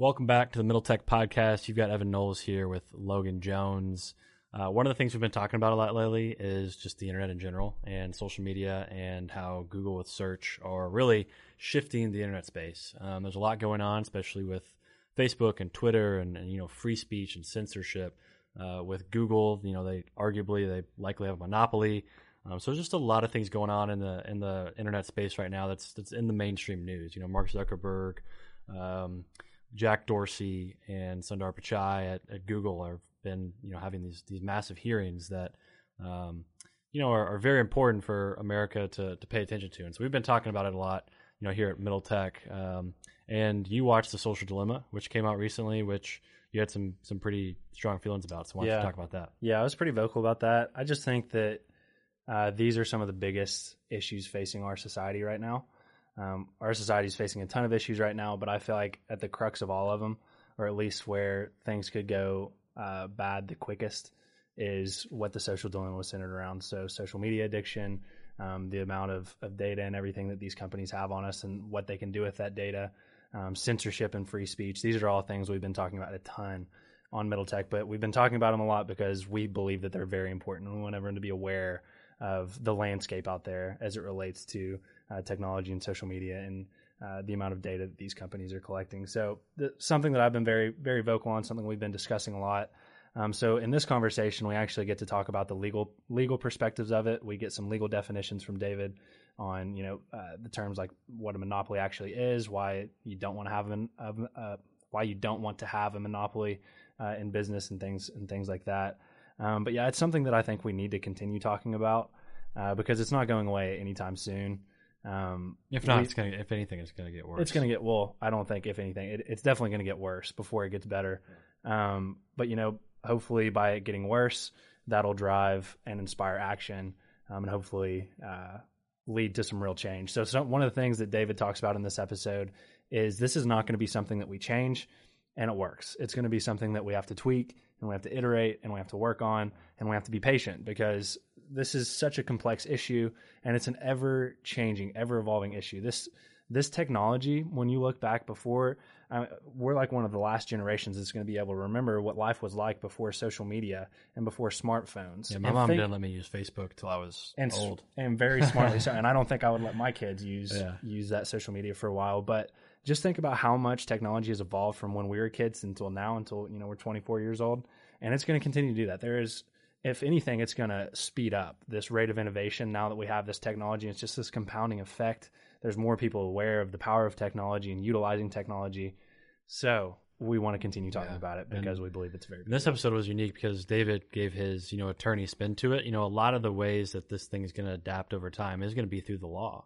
Welcome back to the Middle Tech Podcast. You've got Evan Knowles here with Logan Jones. Uh, one of the things we've been talking about a lot lately is just the internet in general and social media and how Google with search are really shifting the internet space. Um, there's a lot going on, especially with Facebook and Twitter and, and you know free speech and censorship. Uh, with Google, you know they arguably they likely have a monopoly. Um, so there's just a lot of things going on in the in the internet space right now that's that's in the mainstream news. You know, Mark Zuckerberg. Um, Jack Dorsey and Sundar Pichai at, at Google have been, you know, having these these massive hearings that, um, you know, are, are, very important for America to to pay attention to. And so we've been talking about it a lot, you know, here at Middle Tech. Um, and you watched The Social Dilemma, which came out recently, which you had some some pretty strong feelings about. So why don't yeah. you talk about that? Yeah, I was pretty vocal about that. I just think that uh, these are some of the biggest issues facing our society right now. Um, our society is facing a ton of issues right now, but I feel like at the crux of all of them, or at least where things could go uh, bad the quickest, is what the social dilemma was centered around. So, social media addiction, um, the amount of, of data and everything that these companies have on us, and what they can do with that data, um, censorship and free speech. These are all things we've been talking about a ton on Middle Tech, but we've been talking about them a lot because we believe that they're very important. We want everyone to be aware of the landscape out there as it relates to uh, technology and social media and uh, the amount of data that these companies are collecting. So the, something that I've been very very vocal on, something we've been discussing a lot. Um, so in this conversation, we actually get to talk about the legal legal perspectives of it. We get some legal definitions from David on you know uh, the terms like what a monopoly actually is, why you don't want to have an uh, why you don't want to have a monopoly uh, in business and things and things like that. Um, but yeah, it's something that I think we need to continue talking about uh, because it's not going away anytime soon. Um, if not, we, it's gonna. If anything, it's gonna get worse. It's gonna get well. I don't think if anything, it, it's definitely gonna get worse before it gets better. Um, but you know, hopefully by it getting worse, that'll drive and inspire action, um, and hopefully uh, lead to some real change. So, so, one of the things that David talks about in this episode is this is not going to be something that we change and it works. It's going to be something that we have to tweak and we have to iterate and we have to work on and we have to be patient because this is such a complex issue and it's an ever changing, ever evolving issue. This this technology, when you look back before, uh, we're like one of the last generations that's going to be able to remember what life was like before social media and before smartphones. Yeah, my and mom think, didn't let me use Facebook till I was and, old, and very smartly so. And I don't think I would let my kids use yeah. use that social media for a while. But just think about how much technology has evolved from when we were kids until now, until you know we're 24 years old, and it's going to continue to do that. There is if anything, it's going to speed up this rate of innovation now that we have this technology. It's just this compounding effect. There's more people aware of the power of technology and utilizing technology. So we want to continue talking yeah. about it because and we believe it's very. This episode was unique because David gave his you know attorney spin to it. You know, a lot of the ways that this thing is going to adapt over time is going to be through the law.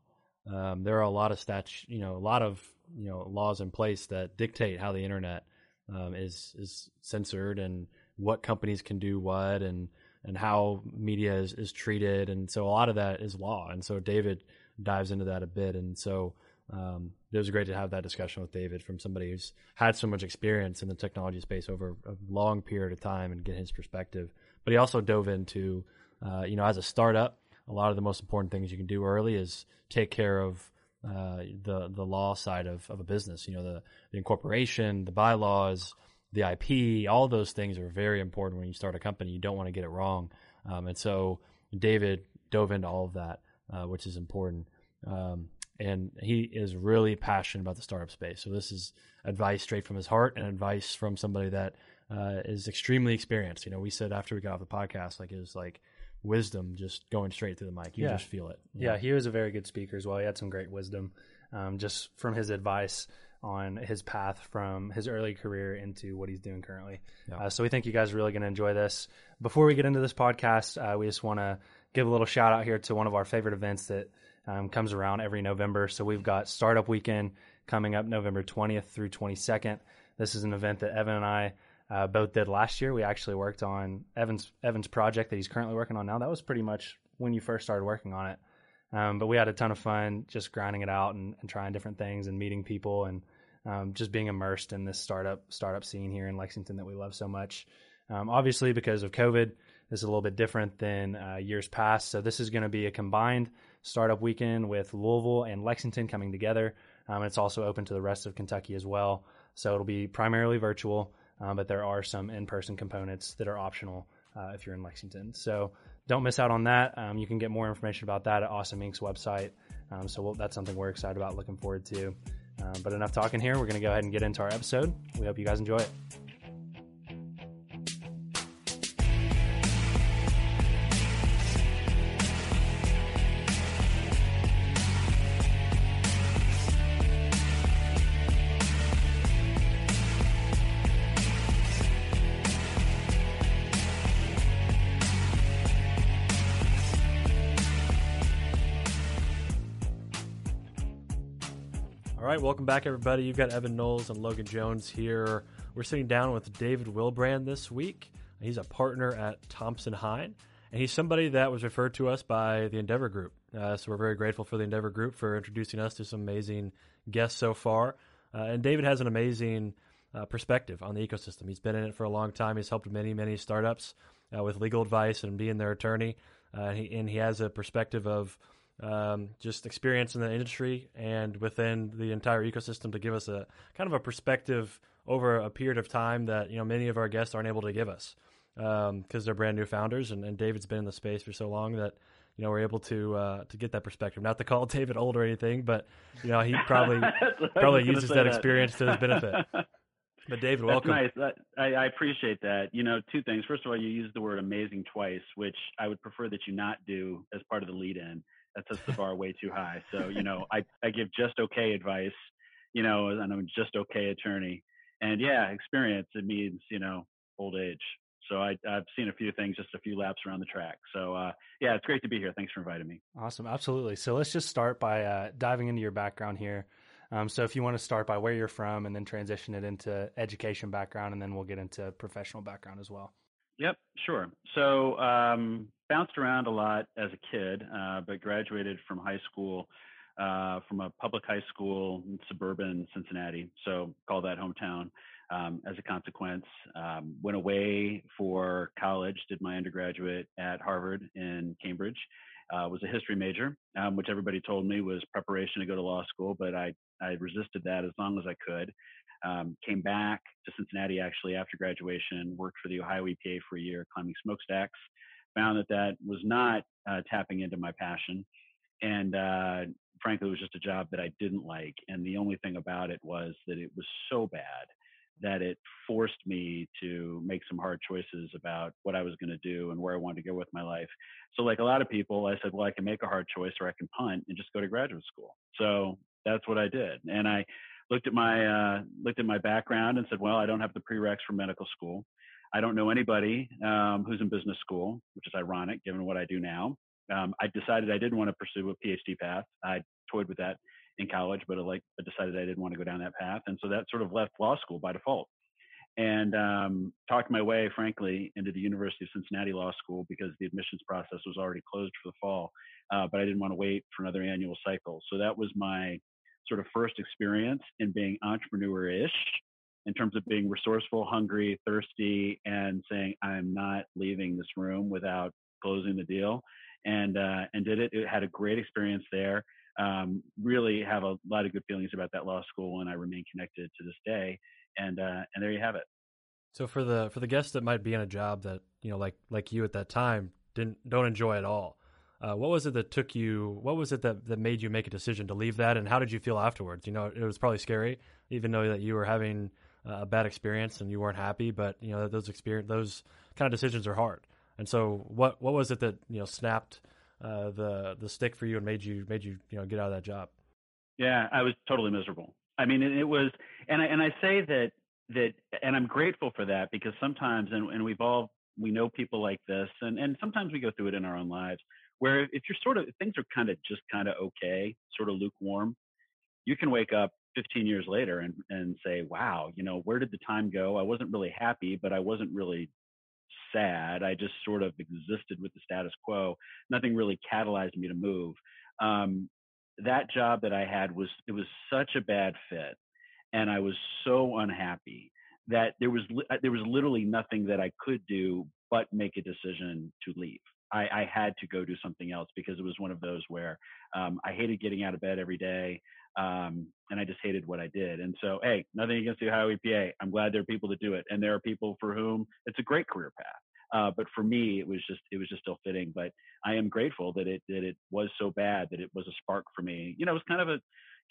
Um, there are a lot of stats, you know, a lot of you know laws in place that dictate how the internet um, is is censored and what companies can do what and and how media is, is treated. And so a lot of that is law. And so David dives into that a bit. And so um, it was great to have that discussion with David from somebody who's had so much experience in the technology space over a long period of time and get his perspective. But he also dove into, uh, you know, as a startup, a lot of the most important things you can do early is take care of uh, the the law side of, of a business. You know, the, the incorporation, the bylaws, the IP, all those things are very important when you start a company. You don't want to get it wrong. Um, and so David dove into all of that, uh, which is important. Um, and he is really passionate about the startup space. So this is advice straight from his heart and advice from somebody that uh, is extremely experienced. You know, we said after we got off the podcast, like it was like wisdom just going straight through the mic. You yeah. just feel it. Yeah, know? he was a very good speaker as well. He had some great wisdom um, just from his advice on his path from his early career into what he's doing currently. Yeah. Uh, so we think you guys are really going to enjoy this. Before we get into this podcast, uh, we just want to give a little shout out here to one of our favorite events that um, comes around every November. So we've got Startup Weekend coming up November 20th through 22nd. This is an event that Evan and I uh, both did last year. We actually worked on Evan's Evan's project that he's currently working on now. That was pretty much when you first started working on it. Um, but we had a ton of fun just grinding it out and, and trying different things and meeting people and um, just being immersed in this startup startup scene here in Lexington that we love so much. Um, obviously, because of COVID, this is a little bit different than uh, years past. So this is going to be a combined startup weekend with Louisville and Lexington coming together. Um, it's also open to the rest of Kentucky as well. So it'll be primarily virtual, um, but there are some in person components that are optional uh, if you're in Lexington. So don't miss out on that. Um, you can get more information about that at Awesome Inc.'s website. Um, so we'll, that's something we're excited about, looking forward to. Um, but enough talking here. We're going to go ahead and get into our episode. We hope you guys enjoy it. Right, welcome back, everybody. You've got Evan Knowles and Logan Jones here. We're sitting down with David Willbrand this week. He's a partner at Thompson Hine, and he's somebody that was referred to us by the Endeavor Group. Uh, so we're very grateful for the Endeavor Group for introducing us to some amazing guests so far. Uh, and David has an amazing uh, perspective on the ecosystem. He's been in it for a long time. He's helped many, many startups uh, with legal advice and being their attorney. Uh, he, and he has a perspective of um, just experience in the industry and within the entire ecosystem to give us a kind of a perspective over a period of time that you know many of our guests aren't able to give us because um, they're brand new founders and, and, David's been in the space for so long that you know we're able to uh, to get that perspective. Not to call David old or anything, but you know he probably probably uses that, that, experience to his benefit. But David, welcome. That's nice. I, I, appreciate that. You know, two things. First of all, you used the word amazing twice, which I would prefer that you not do as part of the lead in that sets the bar way too high. So, you know, I, I give just okay advice, you know, and I'm just okay attorney. And yeah, experience, it means, you know, old age. So I, have seen a few things, just a few laps around the track. So uh, yeah, it's great to be here. Thanks for inviting me. Awesome, absolutely. So let's just start by uh, diving into your background here. Um, so if you want to start by where you're from and then transition it into education background, and then we'll get into professional background as well. Yep, sure. So um, bounced around a lot as a kid, uh, but graduated from high school uh, from a public high school in suburban Cincinnati. So call that hometown. Um, as a consequence, um, went away for college, did my undergraduate at Harvard in Cambridge. Uh, was a history major, um, which everybody told me was preparation to go to law school, but I, I resisted that as long as I could. Um, came back to Cincinnati actually after graduation, worked for the Ohio EPA for a year climbing smokestacks, found that that was not uh, tapping into my passion. And uh, frankly, it was just a job that I didn't like. And the only thing about it was that it was so bad that it forced me to make some hard choices about what I was going to do and where I wanted to go with my life. So, like a lot of people, I said, well, I can make a hard choice or I can punt and just go to graduate school. So that's what I did. And I looked at my uh, looked at my background and said, well, I don't have the prereqs for medical school. I don't know anybody um, who's in business school, which is ironic given what I do now. Um, I decided I didn't want to pursue a PhD path. I toyed with that in college, but I like I decided I didn't want to go down that path, and so that sort of left law school by default. And um, talked my way, frankly, into the University of Cincinnati Law School because the admissions process was already closed for the fall, uh, but I didn't want to wait for another annual cycle. So that was my sort of first experience in being entrepreneur-ish in terms of being resourceful, hungry, thirsty, and saying, I'm not leaving this room without closing the deal. And, uh, and did it. It had a great experience there. Um, really have a lot of good feelings about that law school, and I remain connected to this day. And, uh, and there you have it. So for the for the guests that might be in a job that you know like like you at that time didn't don't enjoy at all, uh, what was it that took you? What was it that, that made you make a decision to leave that, and how did you feel afterwards? You know, it was probably scary, even though that you were having a bad experience and you weren't happy, but you know those experience those kind of decisions are hard. And so, what what was it that you know snapped uh, the the stick for you and made you made you you know get out of that job? Yeah, I was totally miserable. I mean, it, was, and I and I say that that, and I'm grateful for that because sometimes, and, and we've all we know people like this, and and sometimes we go through it in our own lives where if you're sort of things are kind of just kind of okay, sort of lukewarm, you can wake up 15 years later and, and say, wow, you know, where did the time go? I wasn't really happy, but I wasn't really sad. I just sort of existed with the status quo. Nothing really catalyzed me to move. Um, that job that I had was, it was such a bad fit. And I was so unhappy that there was, uh, there was literally nothing that I could do but make a decision to leave. I, I, had to go do something else because it was one of those where um, I hated getting out of bed every day. Um, and I just hated what I did. And so, hey, nothing against the Ohio EPA. I'm glad there are people that do it, and there are people for whom it's a great career path. Uh, but for me, it was just it was just still fitting. But I am grateful that it that it was so bad that it was a spark for me. You know, it was kind of a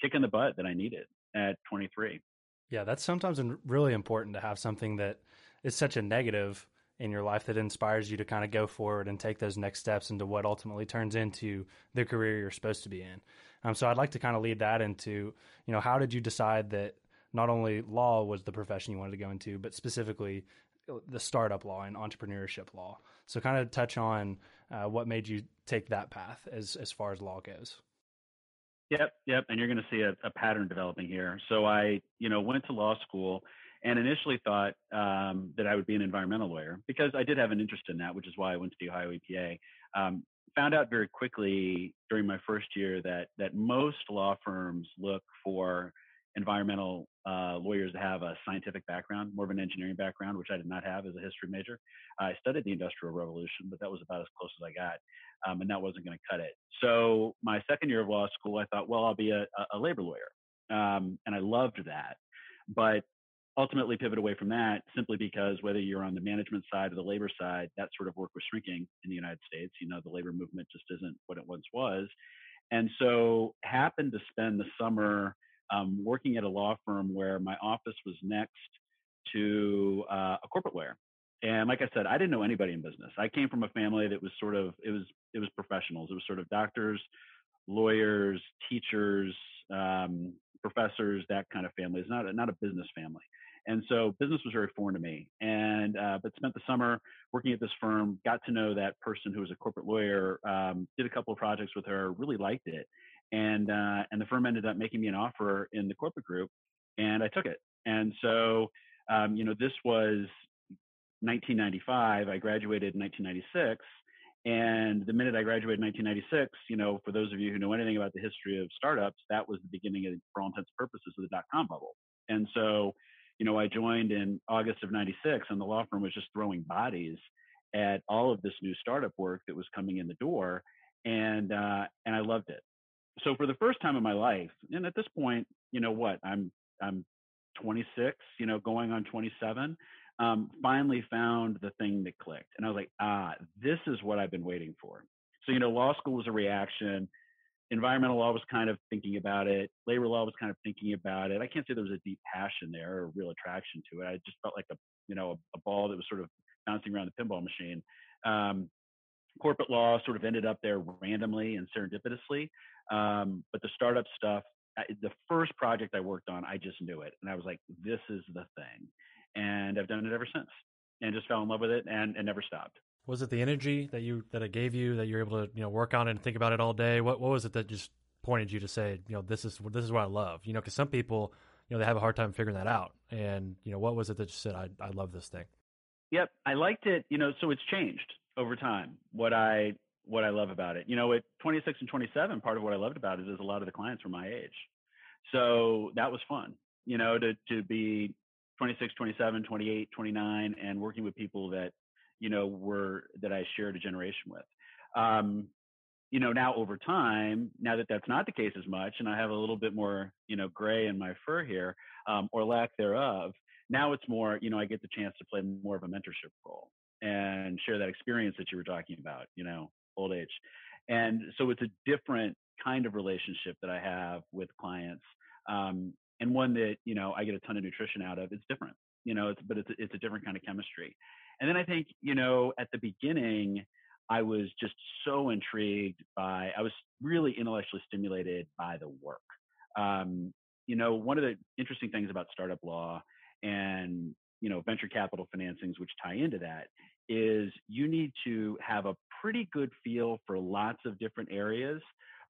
kick in the butt that I needed at 23. Yeah, that's sometimes really important to have something that is such a negative in your life that inspires you to kind of go forward and take those next steps into what ultimately turns into the career you're supposed to be in. Um, so I'd like to kind of lead that into, you know, how did you decide that not only law was the profession you wanted to go into, but specifically uh, the startup law and entrepreneurship law. So kind of touch on uh, what made you take that path as as far as law goes. Yep, yep. And you're going to see a, a, pattern developing here. So I, you know, went to law school and initially thought um, that I would be an environmental lawyer because I did have an interest in that, which is why I went to the Ohio EPA. Um, found out very quickly during my first year that that most law firms look for environmental uh, lawyers to have a scientific background, more of an engineering background, which I did not have as a history major. I studied the Industrial Revolution, but that was about as close as I got, um, and that wasn't going to cut it. So my second year of law school, I thought, well, I'll be a, a labor lawyer, um, and I loved that. But ultimately pivot away from that simply because whether you're on the management side or the labor side, that sort of work was shrinking in the United States. You know, the labor movement just isn't what it once was. And so happened to spend the summer um, working at a law firm where my office was next to uh, a corporate lawyer. And like I said, I didn't know anybody in business. I came from a family that was sort of it was it was professionals. It was sort of doctors, lawyers, teachers, um, professors, that kind of family. It's not a, not a business family. And so business was very foreign to me. And uh, but spent the summer working at this firm, got to know that person who was a corporate lawyer, um, did a couple of projects with her, really liked it, and uh, and the firm ended up making me an offer in the corporate group, and I took it. And so um, you know this was 1995. I graduated in 1996. And the minute I graduated in 1996, you know, for those of you who know anything about the history of startups, that was the beginning, of, for all intents and purposes, of the dot com bubble. And so you know, I joined in August of 96 and the law firm was just throwing bodies at all of this new startup work that was coming in the door. And, uh, and I loved it. So for the first time in my life, and at this point, you know what, I'm, I'm 26, you know, going on 27, um, finally found the thing that clicked. And I was like, ah, this is what I've been waiting for. So, you know, law school was a reaction environmental law was kind of thinking about it. Labor law was kind of thinking about it. I can't say there was a deep passion there or real attraction to it. I just felt like a you know a, a ball that was sort of bouncing around the pinball machine. Um, corporate law sort of ended up there randomly and serendipitously. Um, but the startup stuff, I, the first project I worked on, I just knew it, and I was like, this is the thing, and I've done it ever since, and just fell in love with it and, and never stopped was it the energy that you that it gave you that you're able to you know work on it and think about it all day? What what was it that just pointed you to say you know this is this is what I love? You know, because some people you know they have a hard time figuring that out. And you know, what was it that just said I I love this thing? Yep, I liked it. You know, so it's changed over time. What I what I love about it. You know, at 26 and 27, part of what I loved about it is a lot of the clients were my age. So that was fun, you know, to, to be 26, 27, 28, 29, and working with people that you know, were that I shared a generation with. Um, you know, now over time, now that that's not the case as much, and I have a little bit more, you know, gray in my fur here, um, or lack thereof. Now it's more, you know, I get the chance to play more of a mentorship role and share that experience that you were talking about, you know, old age. And so it's a different kind of relationship that I have with clients, um, and one that you know I get a ton of nutrition out of. It's different, you know, it's but it's it's a different kind of chemistry. And then I think, you know, at the beginning, I was just so intrigued by, I was really intellectually stimulated by the work. Um, you know, one of the interesting things about startup law and, you know, venture capital financings, which tie into that, is you need to have a pretty good feel for lots of different areas,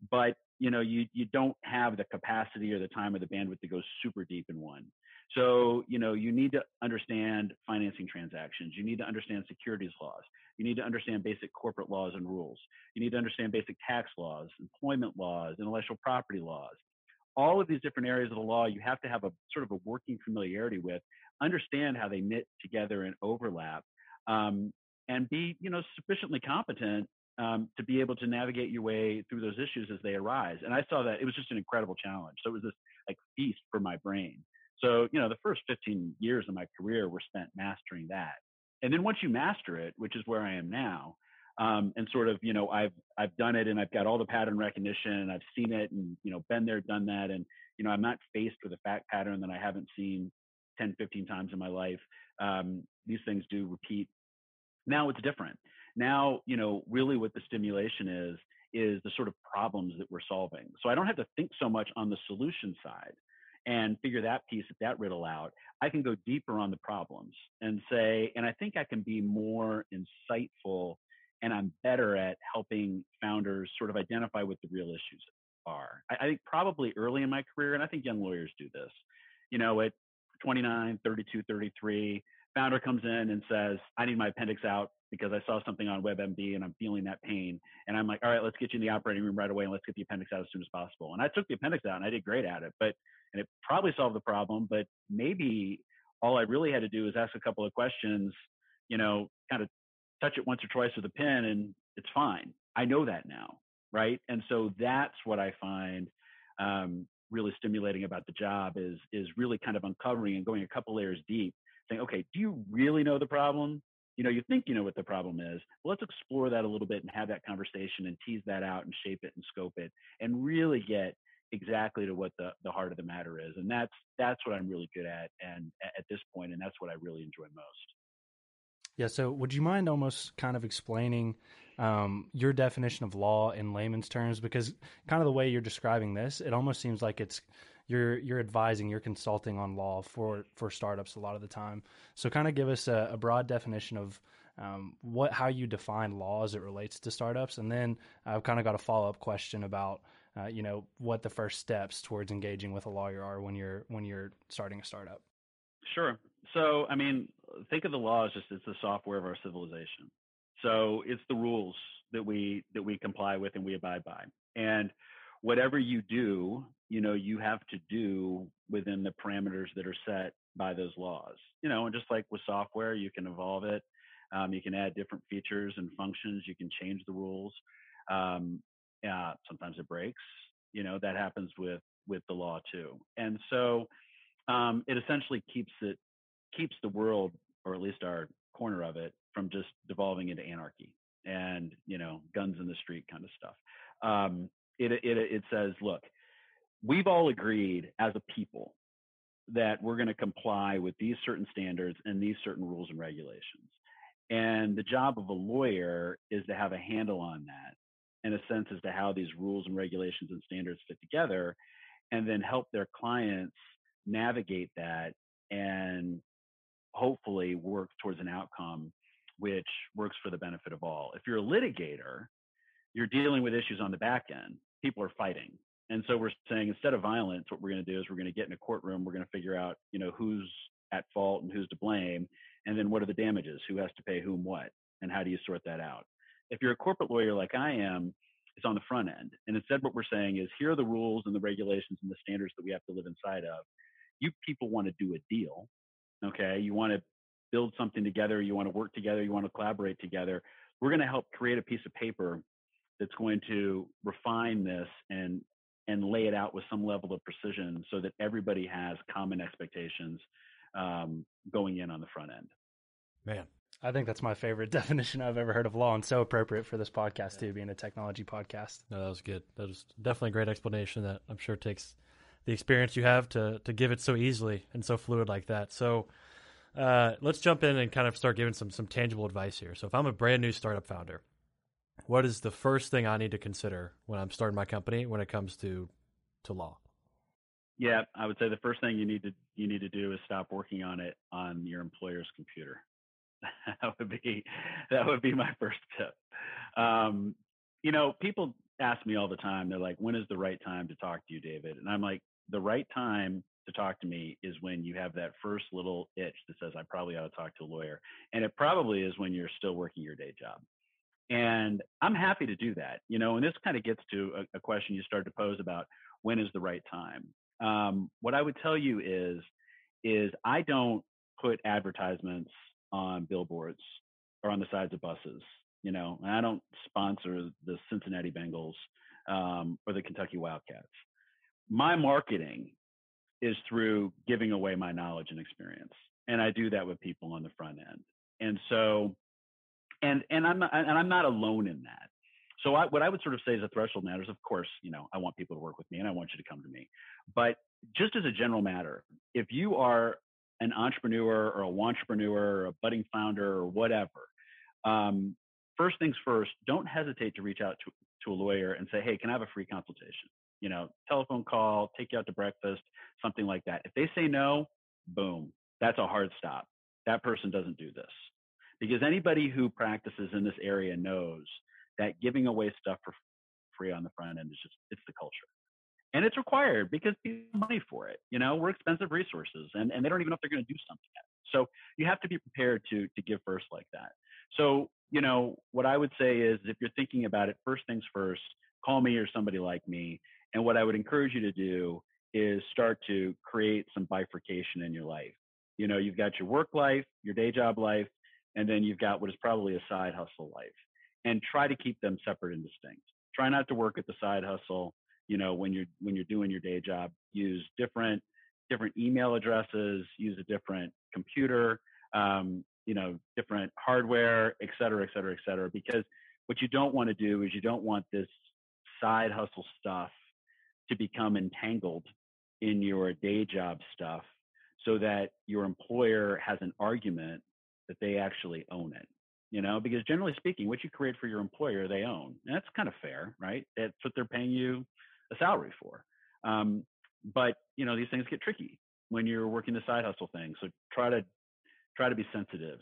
but you know, you you don't have the capacity or the time or the bandwidth to go super deep in one. So, you know, you need to understand financing transactions. You need to understand securities laws. You need to understand basic corporate laws and rules. You need to understand basic tax laws, employment laws, intellectual property laws. All of these different areas of the law, you have to have a sort of a working familiarity with, understand how they knit together and overlap, um, and be, you know, sufficiently competent um, to be able to navigate your way through those issues as they arise. And I saw that it was just an incredible challenge. So it was this like feast for my brain. So, you know, the first 15 years of my career were spent mastering that. And then once you master it, which is where I am now, um, and sort of, you know, I've I've done it and I've got all the pattern recognition and I've seen it and you know been there, done that, and you know I'm not faced with a fact pattern that I haven't seen 10, 15 times in my life. Um, these things do repeat. Now it's different. Now, you know, really what the stimulation is is the sort of problems that we're solving. So I don't have to think so much on the solution side and figure that piece of that riddle out. I can go deeper on the problems and say, and I think I can be more insightful and I'm better at helping founders sort of identify what the real issues are. I, I think probably early in my career, and I think young lawyers do this, you know, at 29, 32, 33, founder comes in and says, I need my appendix out because I saw something on WebMD and I'm feeling that pain. And I'm like, all right, let's get you in the operating room right away and let's get the appendix out as soon as possible. And I took the appendix out and I did great at it, but, and it probably solved the problem, but maybe all I really had to do was ask a couple of questions, you know, kind of touch it once or twice with a pen and it's fine. I know that now. Right. And so that's what I find um, really stimulating about the job is, is really kind of uncovering and going a couple layers deep saying, okay, do you really know the problem? You know, you think you know what the problem is. Well, let's explore that a little bit and have that conversation and tease that out and shape it and scope it and really get exactly to what the, the heart of the matter is. And that's that's what I'm really good at and at this point, and that's what I really enjoy most. Yeah. So, would you mind almost kind of explaining um, your definition of law in layman's terms? Because kind of the way you're describing this, it almost seems like it's you're you're advising, you're consulting on law for for startups a lot of the time. So, kind of give us a, a broad definition of um, what how you define law as it relates to startups, and then I've kind of got a follow up question about. Uh, you know what the first steps towards engaging with a lawyer are when you're when you're starting a startup. Sure. So, I mean, think of the law as just it's the software of our civilization. So it's the rules that we that we comply with and we abide by. And whatever you do, you know, you have to do within the parameters that are set by those laws. You know, and just like with software, you can evolve it. Um, you can add different features and functions. You can change the rules. Um, uh, sometimes it breaks. You know, that happens with with the law too. And so um, it essentially keeps it keeps the world, or at least our corner of it, from just devolving into anarchy and you know guns in the street kind of stuff. Um, it, it it says, look, we've all agreed as a people that we're going to comply with these certain standards and these certain rules and regulations. And the job of a lawyer is to have a handle on that in a sense as to how these rules and regulations and standards fit together and then help their clients navigate that and hopefully work towards an outcome which works for the benefit of all. If you're a litigator, you're dealing with issues on the back end. People are fighting. And so we're saying instead of violence, what we're going to do is we're going to get in a courtroom, we're going to figure out, you know, who's at fault and who's to blame, and then what are the damages, who has to pay whom what, and how do you sort that out? If you're a corporate lawyer like I am, it's on the front end. And instead what we're saying is here are the rules and the regulations and the standards that we have to live inside of. You people want to do a deal okay? You want to build something together. You want to work together. You want to collaborate together. We're going to help create a piece of paper that's going to refine this and and lay it out with some level of precision so that everybody has common expectations um, going in on the front end. Man I think that's my favorite definition I've ever heard of law, and so appropriate for this podcast too, being a technology podcast. No, that was good. That was definitely a great explanation. That I'm sure takes the experience you have to to give it so easily and so fluid like that. So uh, let's jump in and kind of start giving some some tangible advice here. So if I'm a brand new startup founder, what is the first thing I need to consider when I'm starting my company when it comes to to law? Yeah, I would say the first thing you need to you need to do is stop working on it on your employer's computer. that would be that would be my first tip. Um, you know, people ask me all the time. They're like, "When is the right time to talk to you, David?" And I'm like, the right time to talk to me is when you have that first little itch that says, I probably ought to talk to a lawyer. And it probably is when you're still working your day job. And I'm happy to do that, you know, and this kind of gets to a, a question you started to pose about when is the right time. Um, what I would tell you is, is I don't put advertisements on billboards or on the sides of buses You know, and I don't sponsor the Cincinnati Bengals um, or the Kentucky Wildcats. My marketing is through giving away my knowledge and experience, and I do that with people on the front end. And so, and and I'm not, and I'm not alone in that. So I, what I would sort of say is a threshold matters. Of course, you know, I want people to work with me and I want you to come to me. But just as a general matter, if you are an entrepreneur or a entrepreneur or a budding founder or whatever, um, first things first, don't hesitate to reach out to, to a lawyer and say, hey, can I have a free consultation? You know, telephone call, take you out to breakfast, something like that. If they say no, boom, that's a hard stop. That person doesn't do this. Because anybody who practices in this area knows that giving away stuff for free on the front end is just it's the culture and it's required because people money for it you know we're expensive resources and, and they don't even know if they're going to do something yet so you have to be prepared to to give first like that so you know what i would say is if you're thinking about it first things first call me or somebody like me and what i would encourage you to do is start to create some bifurcation in your life you know you've got your work life your day job life and then you've got what is probably a side hustle life and try to keep them separate and distinct. Try not to work at the side hustle. You know, when you're when you're doing your day job, use different different email addresses, use a different computer, um, you know, different hardware, et cetera, et cetera, et cetera. Because what you don't want to do is you don't want this side hustle stuff to become entangled in your day job stuff so that your employer has an argument that they actually own it you know, because generally speaking, what you create for your employer, they own. And that's kind of fair, right? That's what they're paying you a salary for. Um, but you know, these things get tricky when you're working the side hustle thing. So try to try to be sensitive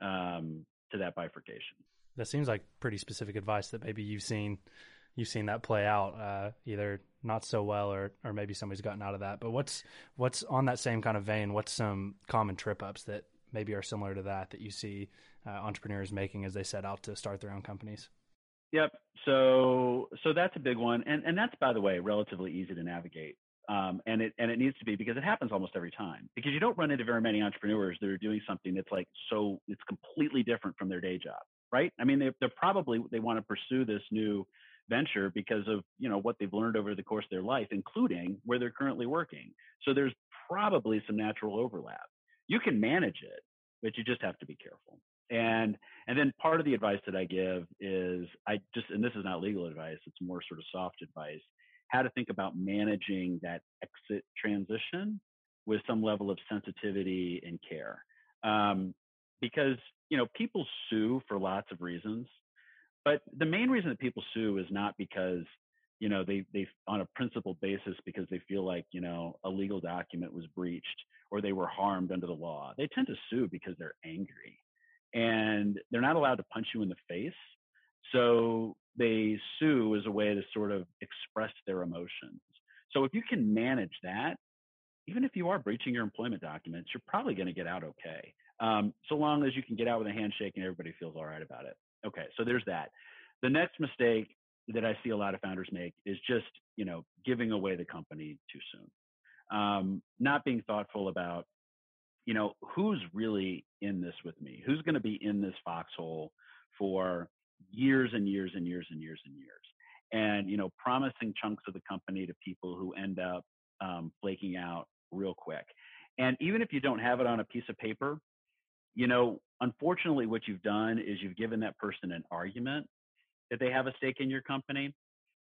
um, to that bifurcation. That seems like pretty specific advice that maybe you've seen you've seen that play out uh, either not so well or or maybe somebody's gotten out of that. But what's what's on that same kind of vein? What's some common trip ups that maybe are similar to that that you see uh, entrepreneurs making as they set out to start their own companies? Yep. So so that's a big one, and and that's by the way relatively easy to navigate. Um, and it and it needs to be because it happens almost every time because you don't run into very many entrepreneurs that are doing something that's like so it's completely different from their day job, right? I mean, they they're probably they want to pursue this new venture because of you know what they've learned over the course of their life, including where they're currently working. So there's probably some natural overlap you can manage it, but you just have to be careful. And and then part of the advice that I give is I just and this is not legal advice, it's more sort of soft advice, how to think about managing that exit transition with some level of sensitivity and care. Um, because you know people sue for lots of reasons, but the main reason that people sue is not because you know they they on a principled basis because they feel like you know a legal document was breached or they were harmed under the law they tend to sue because they're angry and they're not allowed to punch you in the face. So they sue as a way to sort of express their emotions. So if you can manage that even if you are breaching your employment documents you're probably going to get out okay um, so long as you can get out with a handshake and everybody feels all right about it. Okay so there's that. The next mistake that I see a lot of founders make is just, you know, giving away the company too soon. Um, not being thoughtful about, you know, who's really in this with me? Who's going to be in this foxhole for years and years and years and years and years? And, you know, promising chunks of the company to people who end up um, flaking out real quick. And even if you don't have it on a piece of paper, you know, unfortunately, what you've done is you've given that person an argument that they have a stake in your company.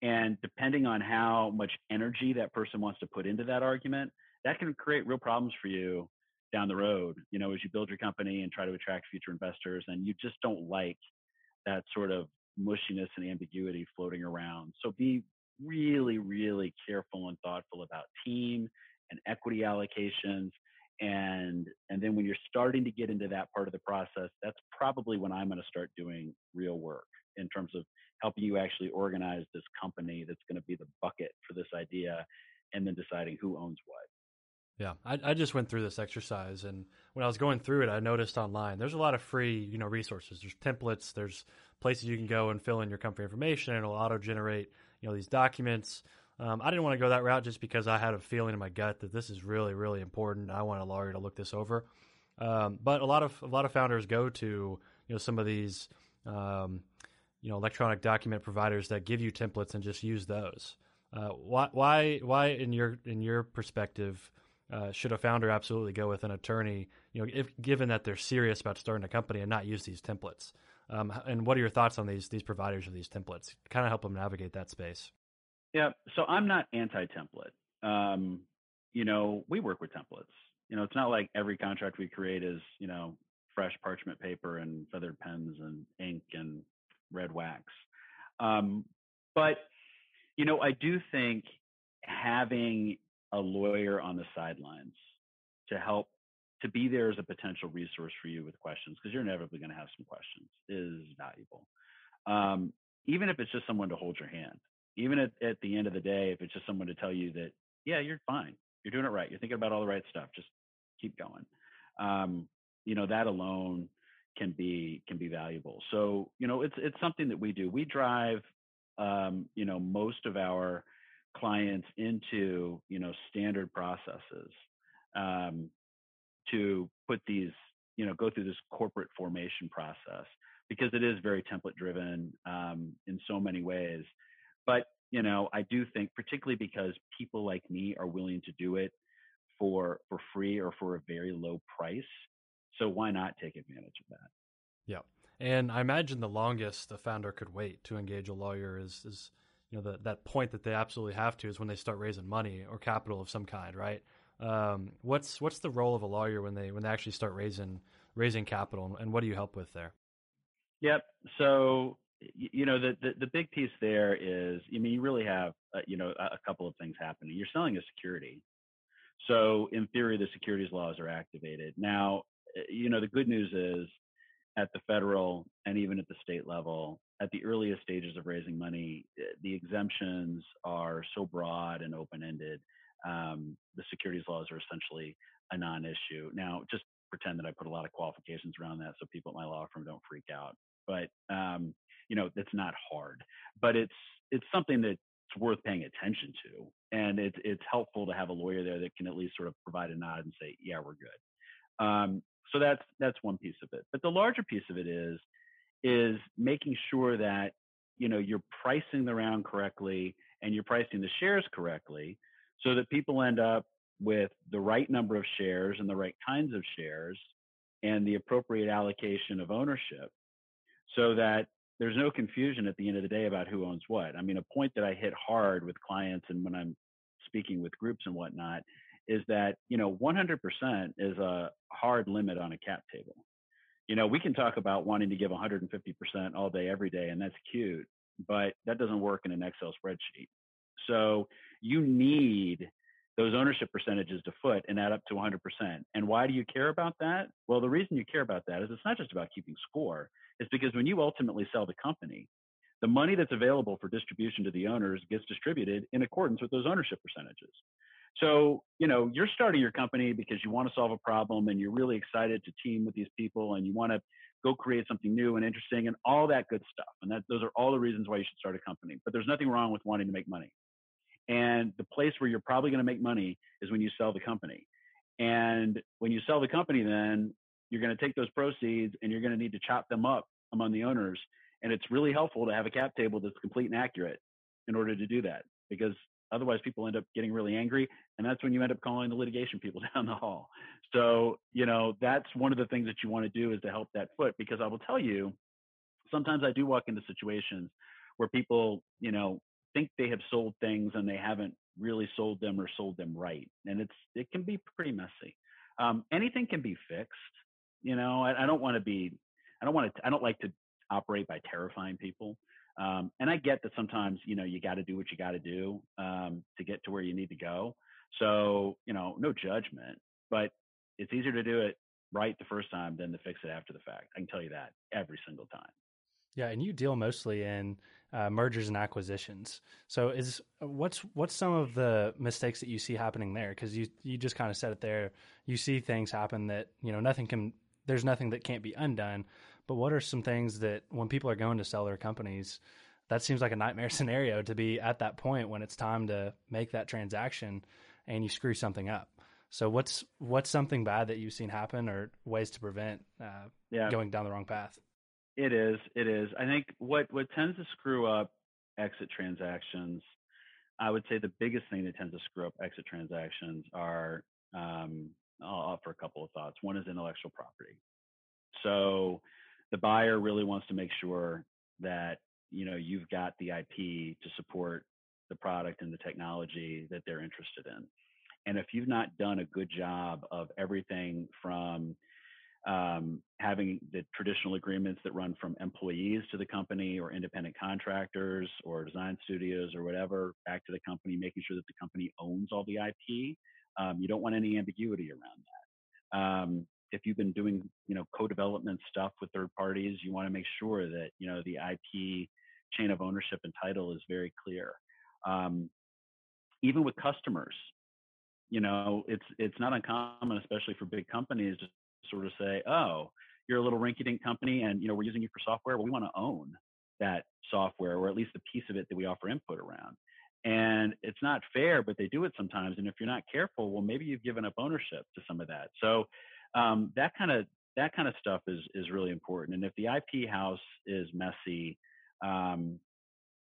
And depending on how much energy that person wants to put into that argument, that can create real problems for you down the road, you know, as you build your company and try to attract future investors. And you just don't like that sort of mushiness and ambiguity floating around. So be really, really careful and thoughtful about team and equity allocations. And and then when you're starting to get into that part of the process, that's probably when I'm going to start doing real work in terms of helping you actually organize this company that's going to be the bucket for this idea and then deciding who owns what. Yeah, I, I just went through this exercise, and when I was going through it, I noticed online there's a lot of free, you know, resources. There's templates, there's places you can go and fill in your company information, and it'll auto generate, you know, these documents. Um, I didn't want to go that route just because I had a feeling in my gut that this is really, really important. I want a lawyer to look this over. Um, but a lot of a lot of founders go to you know some of these um, you know, electronic document providers that give you templates and just use those. Uh, why, why, why, in your in your perspective, uh, should a founder absolutely go with an attorney? You know, if given that they're serious about starting a company and not use these templates. Um, and what are your thoughts on these these providers of these templates? Kind of help them navigate that space. Yeah, so I'm not anti-template. Um, you know, we work with templates. You know, it's not like every contract we create is you know fresh parchment paper and feathered pens and ink and red wax. Um, but you know, I do think having a lawyer on the sidelines to help to be there as a potential resource for you with questions because you're inevitably going to have some questions is valuable. Um, even if it's just someone to hold your hand, even at, at the end of the day, if it's just someone to tell you that, yeah, you're fine, you're doing it right, you're thinking about all the right stuff, just keep going. Um, you know, that alone can be can be valuable. So, you know, it's it's something that we do. We drive um, you know, most of our clients into, you know, standard processes um, to put these, you know, go through this corporate formation process because it is very template driven um, in so many ways. But, you know, I do think particularly because people like me are willing to do it for for free or for a very low price. So why not take advantage of that? Yeah. And I imagine the longest a founder could wait to engage a lawyer is, is you know, the, that point that they absolutely have to is when they start raising money or capital of some kind, right? Um, what's what's the role of a lawyer when they when they actually start raising raising capital, and what do you help with there? Yep. So you know the, the, the big piece there is I mean you really have uh, you know a, a couple of things happening. You're selling a security, so in theory the securities laws are activated. Now uh, you know the good news is at the federal and even at the state level, at the earliest stages of raising money, eh, the exemptions are so broad and open ended. Um, the securities laws are essentially a non issue. Now, just pretend that I put a lot of qualifications around that so people at my law firm don't freak out. But, um, you know, it's not hard, but it's, it's something that's worth paying attention to. And it's, it's helpful to have a lawyer there that can at least sort of provide a nod and say, yeah, we're good. Um, so that's that's one piece of it. But the larger piece of it is is making sure that you know you're pricing the round correctly and you're pricing the shares correctly so that people end up with the right number of shares and the right kinds of shares and the appropriate allocation of ownership so that there's no confusion at the end of the day about who owns what. I mean, a point that I hit hard with clients and when I'm speaking with groups and whatnot is that you know 100% is a hard limit on a cap table. You know, we can talk about wanting to give 150% all day every day and that's cute, but that doesn't work in an Excel spreadsheet. So you need those ownership percentages to foot and add up to 100%. And why do you care about that? Well, the reason you care about that is it's not just about keeping score. It's because when you ultimately sell the company, the money that's available for distribution to the owners gets distributed in accordance with those ownership percentages. So, you know, you're starting your company because you want to solve a problem and you're really excited to team with these people and you want to go create something new and interesting and all that good stuff. And that those are all the reasons why you should start a company. But there's nothing wrong with wanting to make money. And the place where you're probably going to make money is when you sell the company. And when you sell the company, then you're going to take those proceeds and you're going to need to chop them up among the owners. And it's really helpful to have a cap table that's complete and accurate in order to do that because Otherwise, people end up getting really angry, and that's when you end up calling the litigation people down the hall. So, you know, that's one of the things that you want to do is to help that foot. Because I will tell you, sometimes I do walk into situations where people, you know, think they have sold things and they haven't really sold them or sold them right, and it's it can be pretty messy. Um, anything can be fixed. You know, I, I don't want to be, I don't want to, I don't like to operate by terrifying people. Um, and I get that sometimes, you know, you got to do what you got to do um, to get to where you need to go. So, you know, no judgment, but it's easier to do it right the first time than to fix it after the fact. I can tell you that every single time. Yeah, and you deal mostly in uh, mergers and acquisitions. So, is what's what's some of the mistakes that you see happening there? Because you you just kind of said it there. You see things happen that you know nothing can. There's nothing that can't be undone. But what are some things that when people are going to sell their companies, that seems like a nightmare scenario to be at that point when it's time to make that transaction and you screw something up. So what's what's something bad that you've seen happen or ways to prevent uh, yeah. going down the wrong path? It is. It is. I think what what tends to screw up exit transactions, I would say the biggest thing that tends to screw up exit transactions are. Um, I'll offer a couple of thoughts. One is intellectual property. So the buyer really wants to make sure that you know you've got the IP to support the product and the technology that they're interested in. And if you've not done a good job of everything from um, having the traditional agreements that run from employees to the company or independent contractors or design studios or whatever back to the company, making sure that the company owns all the IP. Um, you don't want any ambiguity around that. Um, if you've been doing, you know, co-development stuff with third parties, you want to make sure that you know the IP chain of ownership and title is very clear. Um, even with customers, you know, it's it's not uncommon, especially for big companies, to sort of say, "Oh, you're a little rinky-dink company, and you know we're using you for software. Well, we want to own that software, or at least the piece of it that we offer input around." And it's not fair, but they do it sometimes. And if you're not careful, well, maybe you've given up ownership to some of that. So um, that kind of that kind of stuff is is really important. And if the IP house is messy, um,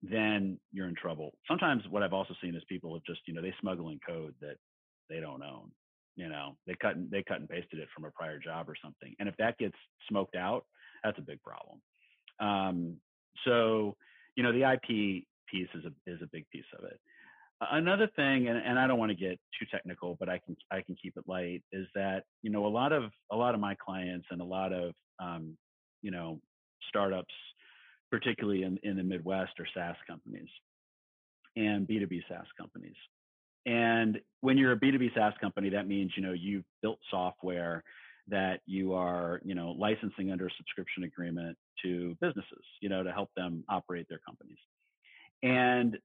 then you're in trouble. Sometimes what I've also seen is people have just you know they smuggle in code that they don't own. You know, they cut and they cut and pasted it from a prior job or something. And if that gets smoked out, that's a big problem. Um, so, you know, the IP piece is a is a big piece of it. Another thing, and, and I don't want to get too technical, but I can I can keep it light, is that you know a lot of a lot of my clients and a lot of um, you know startups, particularly in, in the Midwest, are SaaS companies and B2B SaaS companies. And when you're a B2B SaaS company, that means, you know, you've built software that you are, you know, licensing under a subscription agreement to businesses, you know, to help them operate their companies. And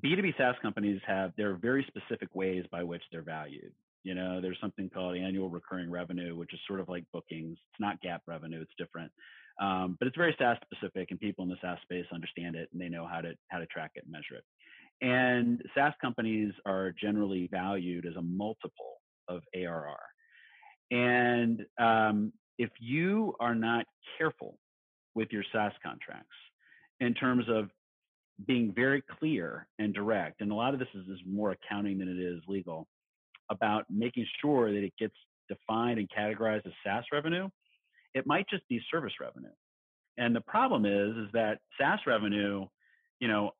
B2B SaaS companies have there are very specific ways by which they're valued. You know, there's something called annual recurring revenue, which is sort of like bookings. It's not GAAP revenue, it's different. Um, but it's very SaaS specific and people in the SaaS space understand it and they know how to how to track it and measure it. And SaaS companies are generally valued as a multiple of ARR. And um, if you are not careful with your SaaS contracts in terms of being very clear and direct, and a lot of this is, is more accounting than it is legal, about making sure that it gets defined and categorized as SaaS revenue, it might just be service revenue. And the problem is, is that SaaS revenue, you know,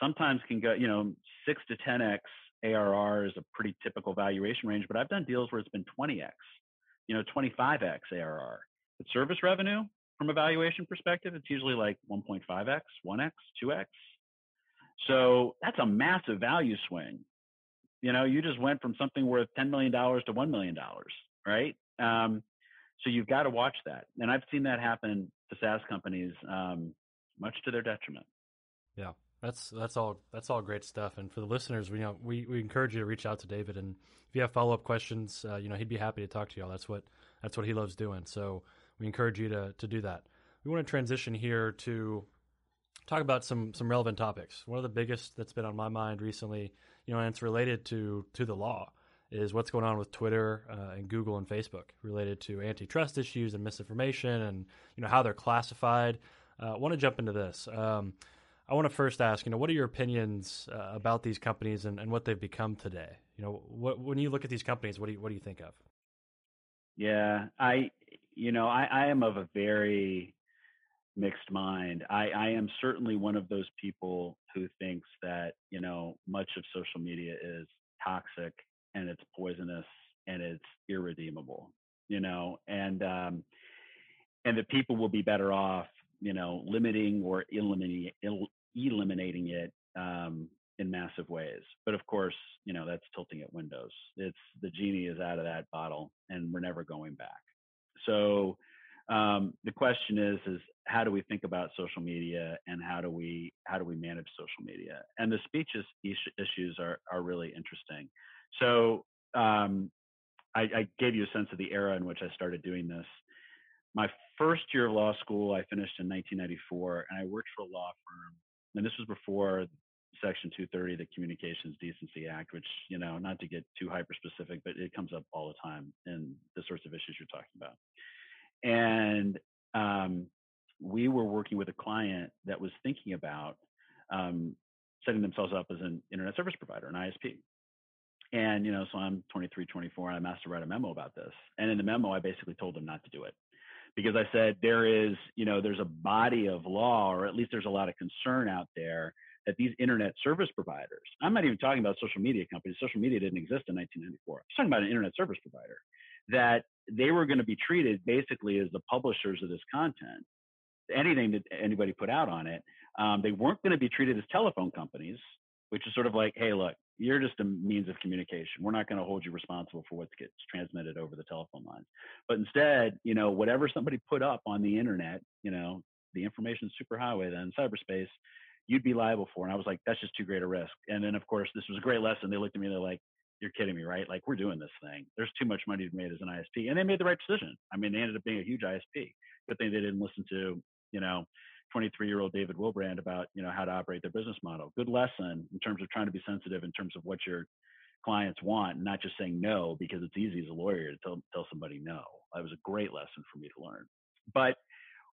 sometimes can go, you know, six to 10x ARR is a pretty typical valuation range, but I've done deals where it's been 20x, you know, 25x ARR. But service revenue, from a valuation perspective, it's usually like 1.5x, 1x, 2x. So that's a massive value swing. You know, you just went from something worth $10 million to $1 million, right? Um, so you've got to watch that. And I've seen that happen to SaaS companies, um, much to their detriment. Yeah. That's that's all that's all great stuff. And for the listeners, we you know we, we encourage you to reach out to David, and if you have follow up questions, uh, you know he'd be happy to talk to y'all. That's what that's what he loves doing. So we encourage you to to do that. We want to transition here to talk about some some relevant topics. One of the biggest that's been on my mind recently, you know, and it's related to to the law, is what's going on with Twitter uh, and Google and Facebook related to antitrust issues and misinformation, and you know how they're classified. Uh, I want to jump into this. Um, I want to first ask, you know, what are your opinions uh, about these companies and, and what they've become today? You know, what, when you look at these companies, what do you, what do you think of? Yeah, I, you know, I, I am of a very mixed mind. I, I am certainly one of those people who thinks that, you know, much of social media is toxic and it's poisonous and it's irredeemable, you know, and, um, and that people will be better off you know, limiting or eliminating eliminating it um, in massive ways. But of course, you know, that's tilting at windows. It's the genie is out of that bottle and we're never going back. So um, the question is, is how do we think about social media and how do we, how do we manage social media? And the speeches issues are, are really interesting. So um, I, I gave you a sense of the era in which I started doing this. My first year of law school, I finished in 1994, and I worked for a law firm and this was before Section 230 the Communications Decency Act, which, you know, not to get too hyper specific, but it comes up all the time in the sorts of issues you're talking about. And um, we were working with a client that was thinking about um, setting themselves up as an internet service provider, an ISP. And, you know, so I'm 23, 24, and I'm asked to write a memo about this. And in the memo, I basically told them not to do it because I said there is, you know, there's a body of law, or at least there's a lot of concern out there that these internet service providers, I'm not even talking about social media companies. Social media didn't exist in 1994. I'm talking about an internet service provider that they were going to be treated basically as the publishers of this content. Anything that anybody put out on it, um, they weren't going to be treated as telephone companies, which is sort of like, hey, look, you're just a means of communication. We're not going to hold you responsible for what gets transmitted over the telephone lines. But instead, you know, whatever somebody put up on the internet, you know, the information superhighway, then cyberspace, you'd be liable for. And I was like, that's just too great a risk. And then, of course, this was a great lesson. They looked at me, and they're like, you're kidding me, right? Like, we're doing this thing. There's too much money to be made as an ISP. And they made the right decision. I mean, they ended up being a huge ISP. Good thing they didn't listen to, you know, 23 year old David Willbrand about, you know, how to operate their business model. Good lesson in terms of trying to be sensitive in terms of what your clients want, not just saying no because it's easy as a lawyer to tell, tell somebody no. That was a great lesson for me to learn. But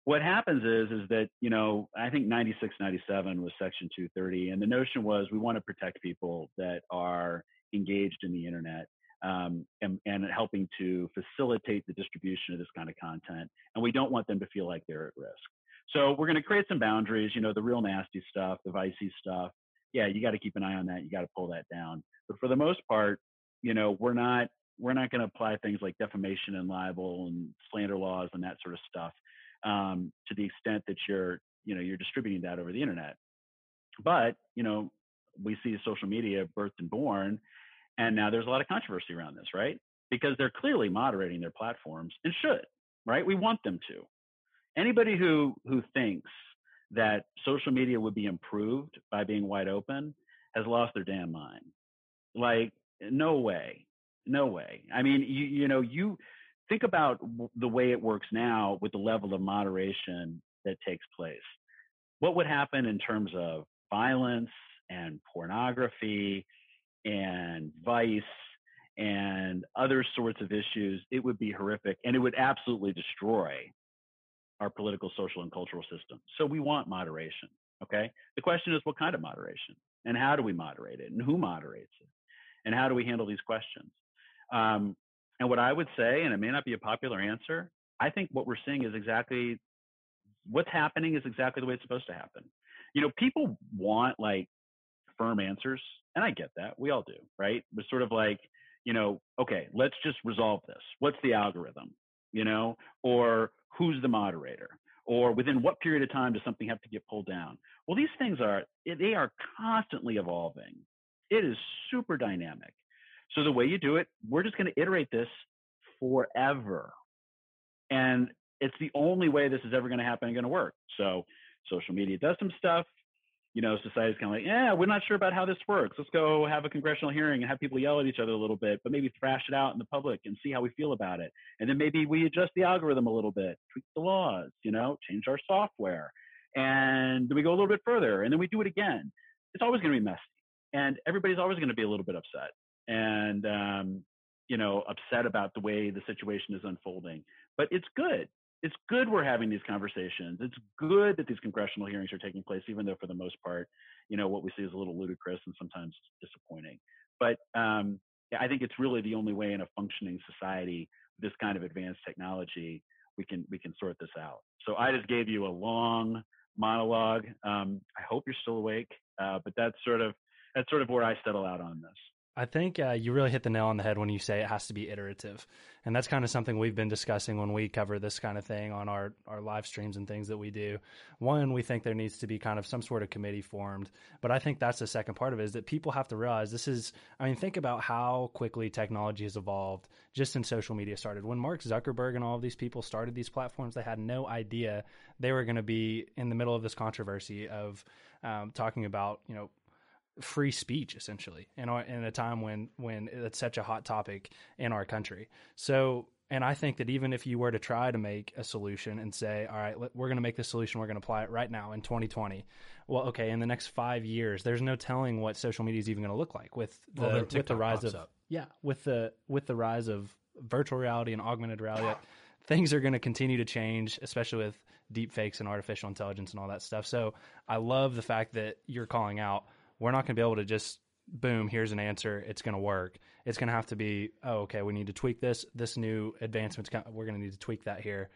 what happens is is that you know i think 96 97 was section 230 and the notion was we want to protect people that are engaged in the internet um, and, and helping to facilitate the distribution of this kind of content and we don't want them to feel like they're at risk. So we're going to create some boundaries you know the real nasty stuff the vicey stuff. Yeah you got to keep an eye on that you got to pull that down. But for the most part you know we're not we're not going to apply things like defamation and libel and slander laws and that sort of stuff um, to the extent that you're you know you're distributing that over the internet. But you know we see social media birthed and born and now there's a lot of controversy around this right? Because they're clearly moderating their platforms and should right? We want them to. Anybody who who thinks that social media would be improved by being wide open has lost their damn mind. Like no way no way. I mean you you know you think about the way it works now with the level of moderation that takes place. What would happen in terms of violence and pornography and vice and other sorts of issues? It would be horrific and it would absolutely destroy our political, social, and cultural system. So we want moderation. Okay. The question is, what kind of moderation? And how do we moderate it? And who moderates it? And how do we handle these questions? Um, and what I would say, and it may not be a popular answer, I think what we're seeing is exactly what's happening is exactly the way it's supposed to happen. You know, people want like firm answers, and I get that. We all do, right? But sort of like, you know, okay, let's just resolve this. What's the algorithm? You know, or who's the moderator? Or within what period of time does something have to get pulled down? Well, these things are eh, they are constantly evolving. It is super dynamic. So the way you do it, we're just going to iterate this forever. And it's the only way this is ever going to happen and going to work. So social media does some stuff. You know, society's kind of like, yeah, we're not sure about how this works. Let's go have a congressional hearing and have people yell at each other a little bit, but maybe thrash it out in the public and see how we feel about it. And then maybe we adjust the algorithm a little bit, tweak the laws, you know, change our software. And then we go a little bit further and then we do it again. It's always going to be messy. And everybody's always going to be a little bit upset and um, you know upset about the way the situation is unfolding. But it's good. It's good we're having these conversations. It's good that these congressional hearings are taking place, even though for the most part, you know, what we see is a little ludicrous and sometimes disappointing. But um, I think it's really the only way in a functioning society, this kind of advanced technology, we can we can sort this out. So I just gave you a long monologue. Um, I hope you're still awake, uh, but that's sort of that's sort of where I settle out on this. I think uh, you really hit the nail on the head when you say it has to be iterative, and that's kind of something we've been discussing when we cover this kind of thing on our our live streams and things that we do. One, we think there needs to be kind of some sort of committee formed, but I think that's the second part of it is that people have to realize this is. I mean, think about how quickly technology has evolved just since social media started. When Mark Zuckerberg and all of these people started these platforms, they had no idea they were going to be in the middle of this controversy of um, talking about you know free speech essentially in, our, in a time when when it's such a hot topic in our country so and i think that even if you were to try to make a solution and say all right we're going to make this solution we're going to apply it right now in 2020 well okay in the next five years there's no telling what social media is even going to look like with the well, with the rise of up. yeah with the with the rise of virtual reality and augmented reality things are going to continue to change, especially with deep fakes and artificial intelligence and all that stuff. So I love the fact that you're calling out. We're not going to be able to just boom, here's an answer. It's going to work. It's going to have to be, oh, okay, we need to tweak this. This new advancement's we're going to need to tweak that here.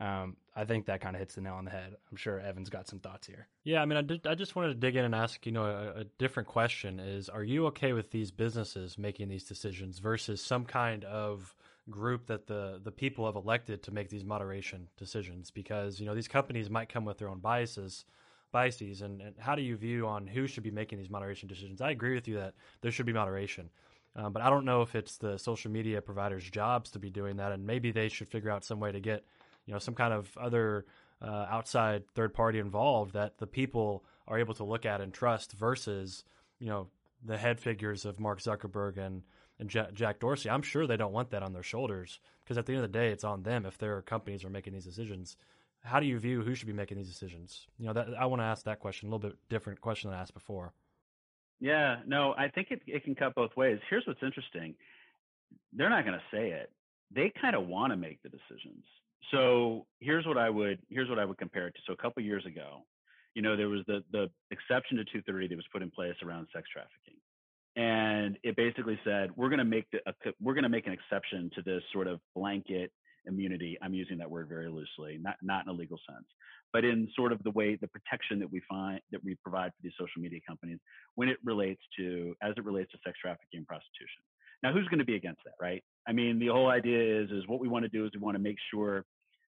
Um, I think that kind of hits the nail on the head. I'm sure Evan's got some thoughts here. Yeah, I mean, I, did, I just wanted to dig in and ask, you know, a, a, different question: Is are you okay with these businesses making these decisions versus some kind of group that the the people have elected to make these moderation decisions? Because you know these companies might come with their own biases, biases, and, and how do you view on who should be making these moderation decisions? I agree with you that there should be moderation. Um, but I don't know if it's the social media providers' jobs to be doing that, and maybe they should figure out some way to get you know some kind of other uh, outside third party involved that the people are able to look at and trust versus you know the head figures of Mark Zuckerberg and and Jack Dorsey. I'm sure they don't want that on their shoulders because at the end of the day, it's on them if their companies are making these decisions. How do you view who should be making these decisions? You know, that, I want to ask that question a little bit different question than I asked before. Yeah, no, I think it, it can cut both ways. Here's what's interesting: they're not going to say it. They kind of want to make the decisions so here's what I would here's what I would compare it to. So a couple years ago, you know, there was the the exception to 230 that was put in place around sex trafficking, and it basically said we're going to make the, a, we're going to make an exception to this sort of blanket immunity. I'm using that word very loosely, not not in a legal sense, but in sort of the way the protection that we find that we provide for these social media companies when it relates to as it relates to sex trafficking and prostitution. Now, who's going to be against that, right? I mean, the whole idea is is what we want to do is we want to make sure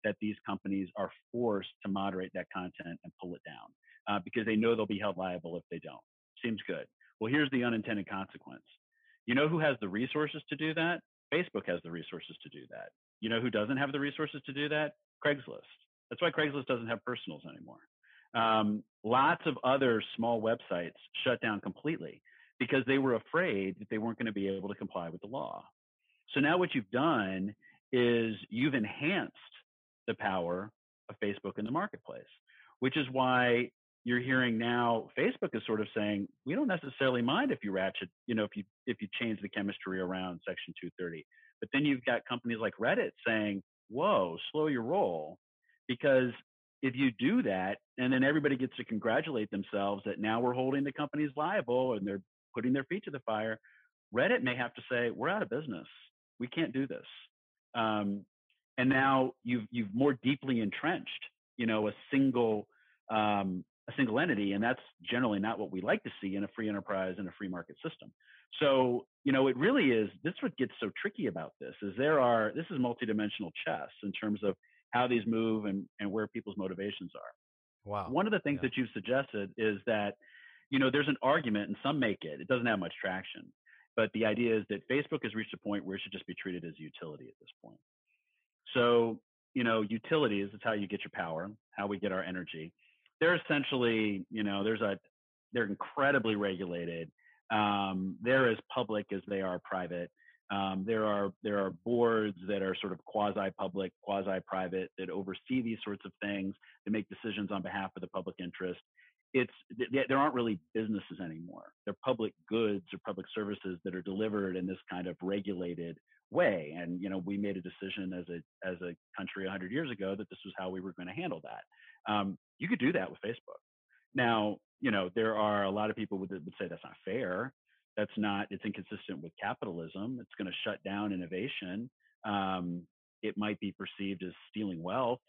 that these companies are forced to moderate that content and pull it down uh, because they know they'll be held liable if they don't. Seems good. Well, here's the unintended consequence. You know who has the resources to do that? Facebook has the resources to do that. You know who doesn't have the resources to do that? Craigslist. That's why Craigslist doesn't have personals anymore. Um, lots of other small websites shut down completely because they were afraid that they weren't going to be able to comply with the law. So now what you've done is you've enhanced the power of Facebook in the marketplace, which is why you're hearing now Facebook is sort of saying we don't necessarily mind if you ratchet, you know, if you if you change the chemistry around Section 230. But then you've got companies like Reddit saying, "Whoa, slow your roll," because if you do that, and then everybody gets to congratulate themselves that now we're holding the companies liable and they're putting their feet to the fire, Reddit may have to say, "We're out of business. We can't do this." Um, and now you've you've more deeply entrenched you know a single um, a single entity and that's generally not what we like to see in a free enterprise and a free market system so you know it really is this what gets so tricky about this is there are this is multidimensional chess in terms of how these move and, and where people's motivations are wow one of the things yeah. that you've suggested is that you know there's an argument and some make it it doesn't have much traction but the idea is that facebook has reached a point where it should just be treated as a utility at this point so, you know, utilities is how you get your power, how we get our energy. They're essentially, you know, there's a, they're incredibly regulated. Um, they're as public as they are private. Um, there are there are boards that are sort of quasi-public, quasi-private that oversee these sorts of things, that make decisions on behalf of the public interest. It's there aren't really businesses anymore. They're public goods or public services that are delivered in this kind of regulated way. And you know, we made a decision as a as a country 100 years ago that this was how we were going to handle that. Um, you could do that with Facebook. Now, you know, there are a lot of people that would say that's not fair. That's not. It's inconsistent with capitalism. It's going to shut down innovation. Um, it might be perceived as stealing wealth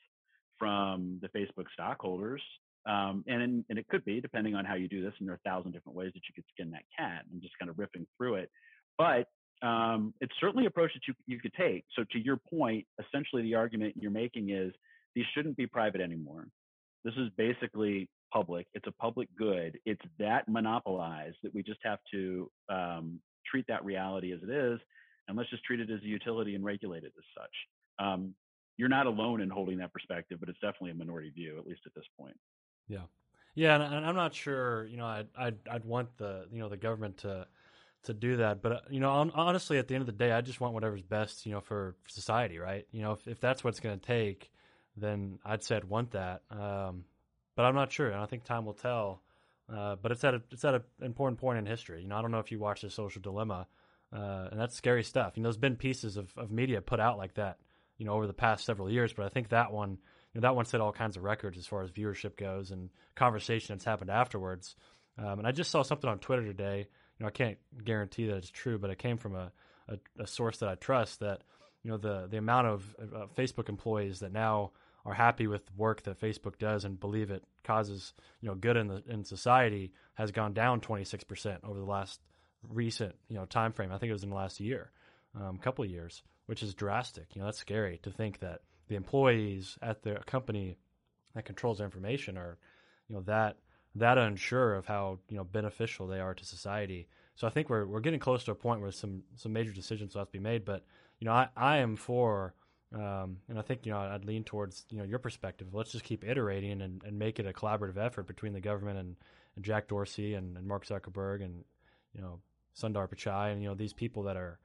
from the Facebook stockholders. Um, and, and it could be, depending on how you do this, and there are a thousand different ways that you could skin that cat. I'm just kind of riffing through it. But um, it's certainly a approach that you, you could take. So to your point, essentially the argument you're making is these shouldn't be private anymore. This is basically public. It's a public good. It's that monopolized that we just have to um, treat that reality as it is, and let's just treat it as a utility and regulate it as such. Um, you're not alone in holding that perspective, but it's definitely a minority view, at least at this point. Yeah, yeah, and I'm not sure. You know, I'd I'd, I'd want the you know the government to to do that. But uh, you know, honestly, at the end of the day, I just want whatever's best, you know, for society, right? You know, if if that's what it's going to take, then I'd say I'd want that. Um, but I'm not sure, I think time will tell. Uh, but it's at a, it's at an important point in history. You know, I don't know if you watch the Social Dilemma, uh, and that's scary stuff. You know, there's been pieces of, of media put out like that you know, over the past several years. But I think that one, you know, that one set all kinds of records as far as viewership goes and conversation that's happened afterwards. Um, and I just saw something on Twitter today. You know, I can't guarantee that it's true, but it came from a, a, a source that I trust that you know the the amount of uh, Facebook employees that now are happy with the work that Facebook does and believe it causes you know good in the in society has gone down 26% over the last recent you know time frame. I think it was in the last year, um, couple of years, which is drastic. You know that's scary to think that the employees at the company that controls information are you know that that unsure of how you know beneficial they are to society. So I think we're we're getting close to a point where some some major decisions will have to be made. But you know I, I am for um, and I think you know I'd lean towards you know your perspective. Let's just keep iterating and, and make it a collaborative effort between the government and, and Jack Dorsey and, and Mark Zuckerberg and you know Sundar Pichai and you know these people that are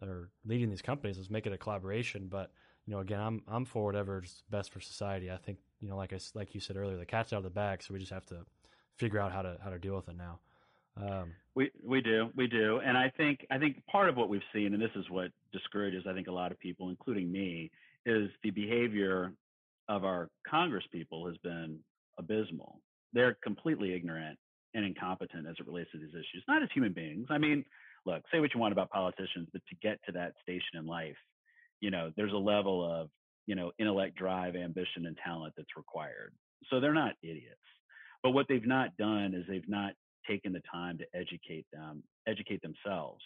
that are leading these companies. Let's make it a collaboration. But you know again, I'm I'm for whatever's best for society. I think you know like I like you said earlier, the cat's out of the bag, so we just have to figure out how to how to deal with it now. Um, we we do we do, and I think I think part of what we've seen, and this is what discourages I think a lot of people, including me, is the behavior of our Congress people has been abysmal. They're completely ignorant and incompetent as it relates to these issues, not as human beings. I mean, look, say what you want about politicians, but to get to that station in life, you know, there's a level of you know intellect, drive, ambition, and talent that's required. So they're not idiots. But what they've not done is they've not taken the time to educate them, educate themselves,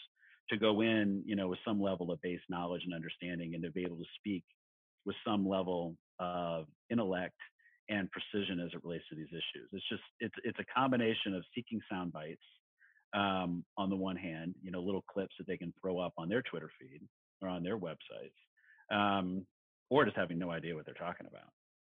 to go in, you know, with some level of base knowledge and understanding, and to be able to speak with some level of intellect and precision as it relates to these issues. It's just it's it's a combination of seeking sound bites um, on the one hand, you know, little clips that they can throw up on their Twitter feed or on their websites, um, or just having no idea what they're talking about.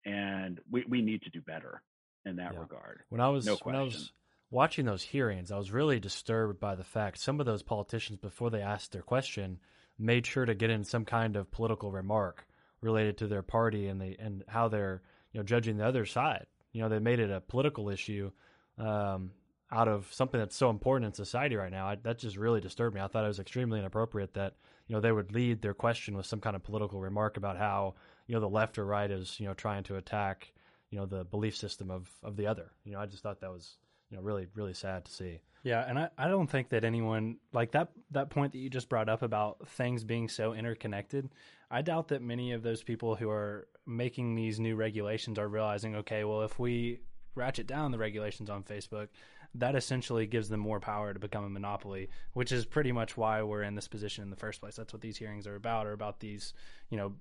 And we we need to do better in that yeah. regard. When I was no when I was watching those hearings, I was really disturbed by the fact some of those politicians, before they asked their question, made sure to get in some kind of political remark related to their party and they and how they're you know judging the other side. You know, they made it a political issue um, out of something that's so important in society right now. I, that just really disturbed me. I thought it was extremely inappropriate that you know they would lead their question with some kind of political remark about how you know the left or right is you know trying to attack you know the belief system of of the other. You know, I just thought that was you know really really sad to see. Yeah, and I, I don't think that anyone like that that point that you just brought up about things being so interconnected. I doubt that many of those people who are making these new regulations are realizing, okay, well, if we ratchet down the regulations on Facebook, that essentially gives them more power to become a monopoly, which is pretty much why we're in this position in the first place. That's what these hearings are about, are about these, you know,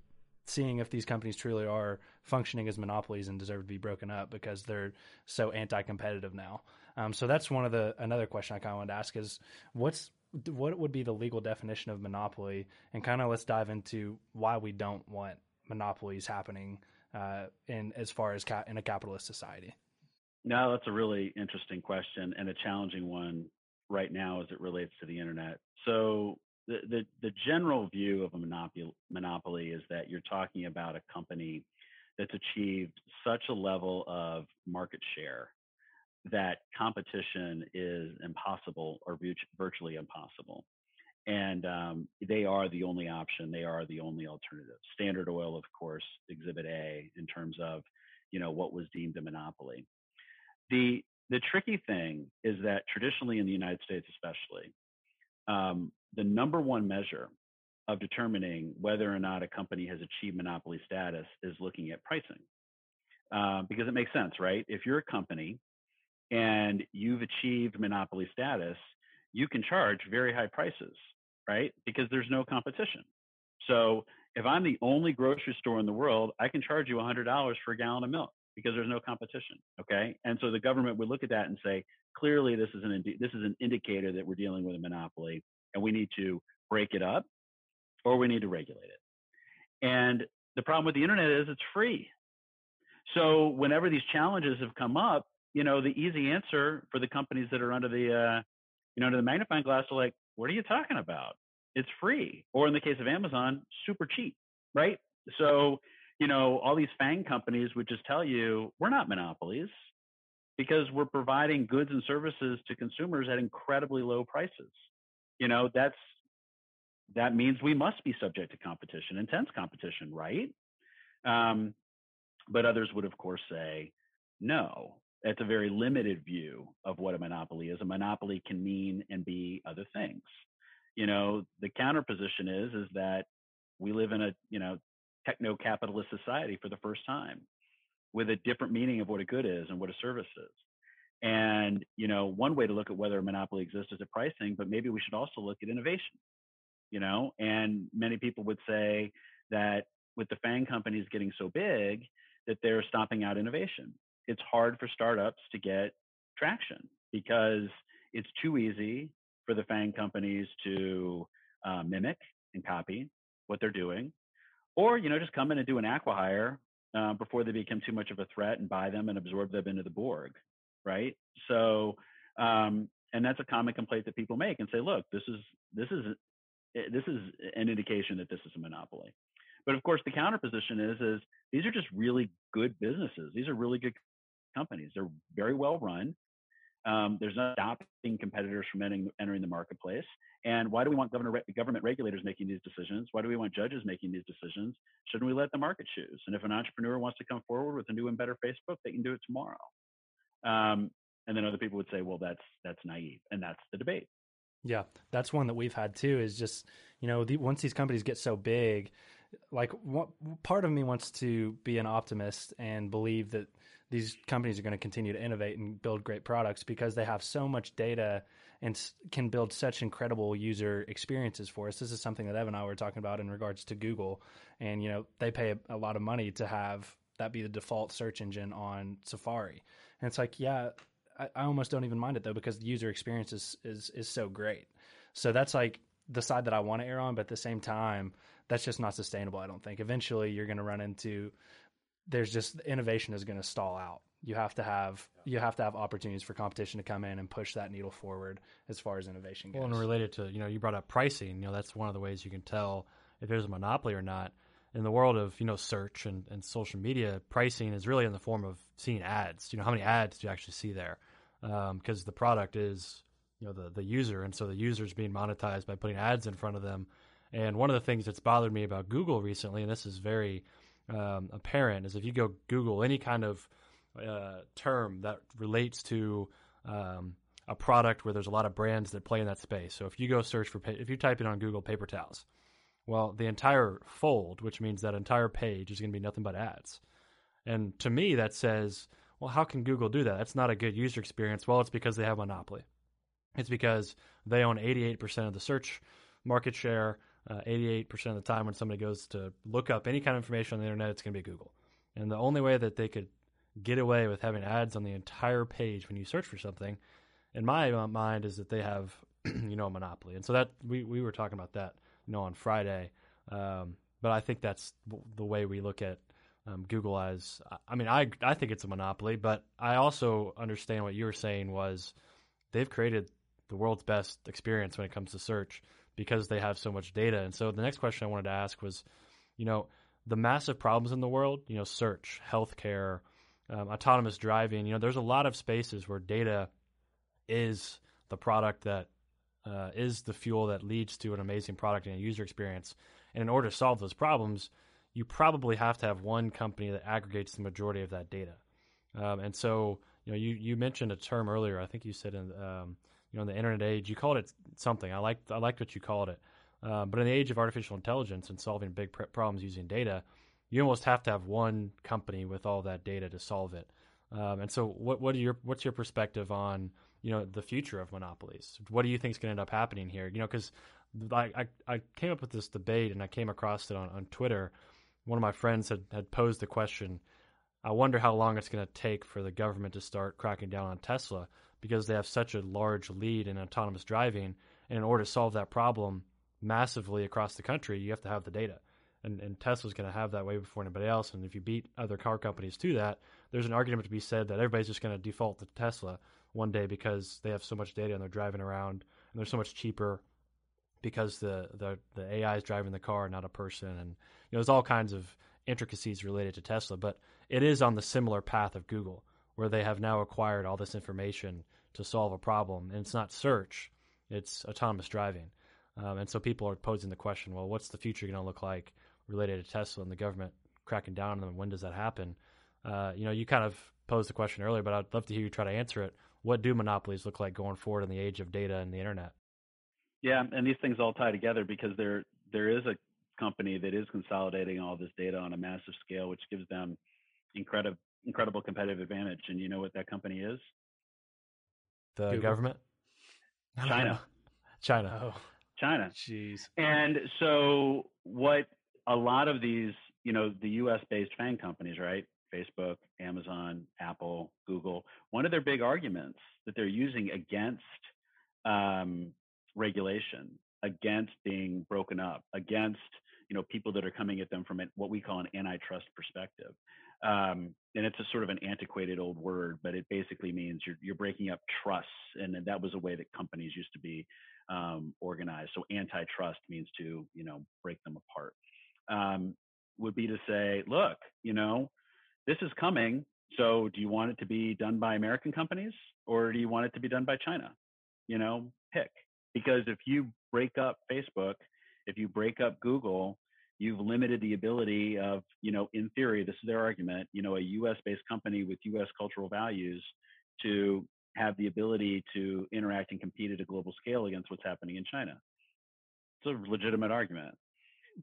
seeing if these companies truly are functioning as monopolies and deserve to be broken up because they're so anti-competitive now. Um, so that's one of the another question I kind of wanted to ask is what's what would be the legal definition of monopoly, and kind of let's dive into why we don't want monopolies happening uh, in as far as ca- in a capitalist society. No, that's a really interesting question and a challenging one right now as it relates to the internet. So the, the, the general view of a monopoly, monopoly is that you're talking about a company that's achieved such a level of market share that competition is impossible or virtually impossible. And um, they are the only option. They are the only alternative. Standard Oil, of course, Exhibit A in terms of, you know, what was deemed a monopoly. The the tricky thing is that traditionally in the United States, especially, um, the number one measure of determining whether or not a company has achieved monopoly status is looking at pricing. Uh, because it makes sense, right? If you're a company and you've achieved monopoly status, you can charge very high prices, right? Because there's no competition. So if I'm the only grocery store in the world, I can charge you $100 for a gallon of milk because there's no competition. Okay, and so the government would look at that and say, clearly this is an this is an indicator that we're dealing with a monopoly, and we need to break it up, or we need to regulate it. And the problem with the internet is it's free. So whenever these challenges have come up, you know, the easy answer for the companies that are under the uh, you know under the magnifying glass are like, what are you talking about? It's free. Or in the case of Amazon, super cheap, right? So you know, all these FANG companies would just tell you, we're not monopolies because we're providing goods and services to consumers at incredibly low prices. You know, that's that means we must be subject to competition, intense competition, right? Um, but others would, of course, say, no, it's a very limited view of what a monopoly is. A monopoly can mean and be other things. You know, the counter position is is that we live in a you know techno-capitalist society for the first time with a different meaning of what a good is and what a service is. And you know, one way to look at whether a monopoly exists is at pricing, but maybe we should also look at innovation. You know, and many people would say that with the FANG companies getting so big, that they're stopping out innovation. It's hard for startups to get traction because it's too easy for the FANG companies to uh, mimic and copy what they're doing, or you know just come in and do an acquihire uh, before they become too much of a threat and buy them and absorb them into the Borg, right? So, um, and that's a common complaint that people make and say, look, this is this is eh, this is an indication that this is a monopoly. But of course, the counterposition is is these are just really good businesses. These are really good companies. They're very well run. Um, there's not stopping competitors from entering, entering, the marketplace. And why do we want government, government regulators making these decisions? Why do we want judges making these decisions? Shouldn't we let the market choose? And if an entrepreneur wants to come forward with a new and better Facebook, they can do it tomorrow. Um, and then other people would say, well, that's that's naive, and that's the debate. Yeah, that's one that we've had too. Is just you know the, once these companies get so big, like what, part of me wants to be an optimist and believe that these companies are going to continue to innovate and build great products because they have so much data and can build such incredible user experiences for us. This is something that Evan and I were talking about in regards to Google, and you know they pay a, lot of money to have that be the default search engine on Safari, and it's like, yeah, I, I almost don't even mind it though because the user experience is is is so great. So that's like the side that I want to err on, but at the same time, that's just not sustainable. I don't think. Eventually, you're going to run into there's just innovation is going to stall out. You have to have you have to have opportunities for competition to come in and push that needle forward as far as innovation goes. Well, and related to you know you brought up pricing. You know that's one of the ways you can tell if there's a monopoly or not. In the world of you know search and, and social media, pricing is really in the form of seeing ads. You know how many ads do you actually see there? Because um, the product is you know the the user, and so the user is being monetized by putting ads in front of them and one of the things that's bothered me about Google recently, and this is very um, apparent, is if you go Google any kind of uh, term that relates to um, a product where there's a lot of brands that play in that space. So if you go search for, if you type in on Google paper towels, well, the entire fold, which means that entire page, is going to be nothing but ads. And to me, that says, well, how can Google do that? That's not a good user experience. Well, it's because they have monopoly. It's because they own 88% of the search market share uh, 88% of the time when somebody goes to look up any kind of information on the internet, it's going to be Google. And the only way that they could get away with having ads on the entire page when you search for something, in my uh, mind, is that they have, you know, a monopoly. And so that we, we were talking about that, you know, on Friday. Um, but I think that's the way we look at um, Google as. I mean, I I think it's a monopoly, but I also understand what you were saying was they've created the world's best experience when it comes to search because they have so much data. And so the next question I wanted to ask was, you know, the massive problems in the world, you know, search, healthcare, um, autonomous driving, you know, there's a lot of spaces where data is the product that uh, is the fuel that leads to an amazing product and a user experience. And in order to solve those problems, you probably have to have one company that aggregates the majority of that data. Um, and so, you know, you, you mentioned a term earlier. I think you said in um, you know, in the internet age, you called it something. I liked I liked what you called it. Uh, but in the age of artificial intelligence and solving big pr- problems using data, you almost have to have one company with all that data to solve it. Um, and so, what what are your what's your perspective on you know the future of monopolies? What do you think is going to end up happening here? You know, because I, I, I came up with this debate and I came across it on, on Twitter. One of my friends had, had posed the question. I wonder how long it's going to take for the government to start cracking down on Tesla because they have such a large lead in autonomous driving. And in order to solve that problem massively across the country, you have to have the data. And, and Tesla's going to have that way before anybody else. And if you beat other car companies to that, there's an argument to be said that everybody's just going to default to Tesla one day because they have so much data and they're driving around and they're so much cheaper because the, the, the AI is driving the car, not a person. And you know, there's all kinds of intricacies related to Tesla, but it is on the similar path of Google where they have now acquired all this information to solve a problem. And it's not search, it's autonomous driving. Um, and so people are posing the question, well, what's the future going to look like related to Tesla and the government cracking down on them? When does that happen? Uh, you know, you kind of posed the question earlier, but I'd love to hear you try to answer it. What do monopolies look like going forward in the age of data and the internet? Yeah, and these things all tie together because there there is a company that is consolidating all this data on a massive scale, which gives them incredible incredible competitive advantage. And you know what that company is? The Google. government? China. China. Oh. China. Jeez. And so what a lot of these, you know, the US based FANG companies, right? Facebook, Amazon, Apple, Google, one of their big arguments that they're using against um, regulation, against being broken up, against you know people that are coming at them from what we call an antitrust perspective. Um, and it's a sort of an antiquated old word, but it basically means you're, you're breaking up trusts, and that was a way that companies used to be um, organized. So antitrust means to you know break them apart. Um, would be to say, look, you know, this is coming. So do you want it to be done by American companies or do you want it to be done by China? You know, pick. Because if you break up Facebook, if you break up Google, you've limited the ability of, you know, in theory, this is their argument, you know, a US based company with US cultural values to have the ability to interact and compete at a global scale against what's happening in China. It's a legitimate argument.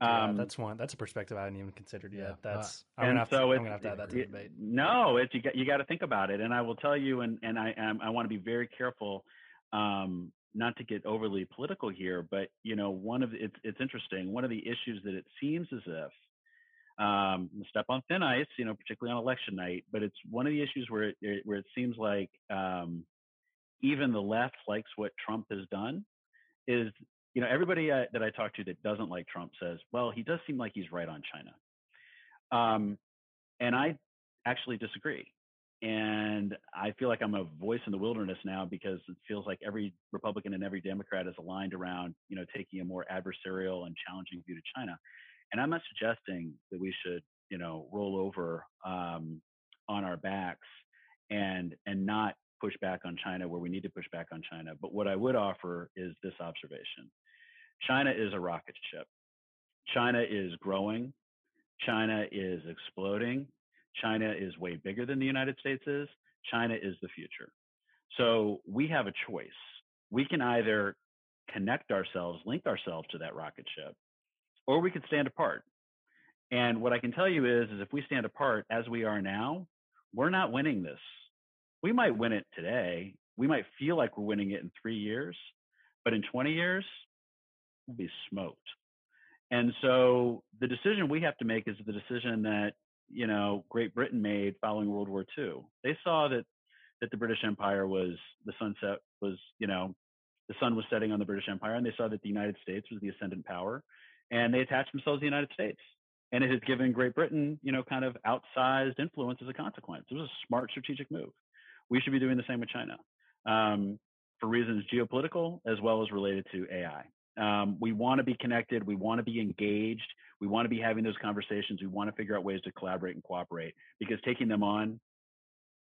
Yeah, um, that's one. That's a perspective I hadn't even considered yet. Yeah, that's uh, I'm, gonna have, so to, I'm gonna have to add that to the debate. No, it's you got you got to think about it, and I will tell you, and and I um, I want to be very careful, um, not to get overly political here, but you know, one of it's it's interesting. One of the issues that it seems as if um, step on thin ice, you know, particularly on election night, but it's one of the issues where it, where it seems like um, even the left likes what Trump has done. Is you know, everybody uh, that I talk to that doesn't like Trump says, well, he does seem like he's right on China. Um, and I actually disagree. And I feel like I'm a voice in the wilderness now because it feels like every Republican and every Democrat is aligned around, you know, taking a more adversarial and challenging view to China. And I'm not suggesting that we should, you know, roll over um, on our backs and and not push back on China where we need to push back on China. But what I would offer is this observation. China is a rocket ship. China is growing. China is exploding. China is way bigger than the United States is. China is the future. So we have a choice. We can either connect ourselves, link ourselves to that rocket ship, or we could stand apart. And what I can tell you is, is if we stand apart as we are now, we're not winning this. We might win it today. We might feel like we're winning it in three years, but in 20 years, we'll be smoked. And so the decision we have to make is the decision that you know Great Britain made following World War II. They saw that that the British Empire was the sunset was you know the sun was setting on the British Empire, and they saw that the United States was the ascendant power, and they attached themselves to the United States. And it has given Great Britain, you know, kind of outsized influence as a consequence. It was a smart strategic move. We should be doing the same with China um, for reasons geopolitical as well as related to AI. Um, we want to be connected. We want to be engaged. We want to be having those conversations. We want to figure out ways to collaborate and cooperate because taking them on,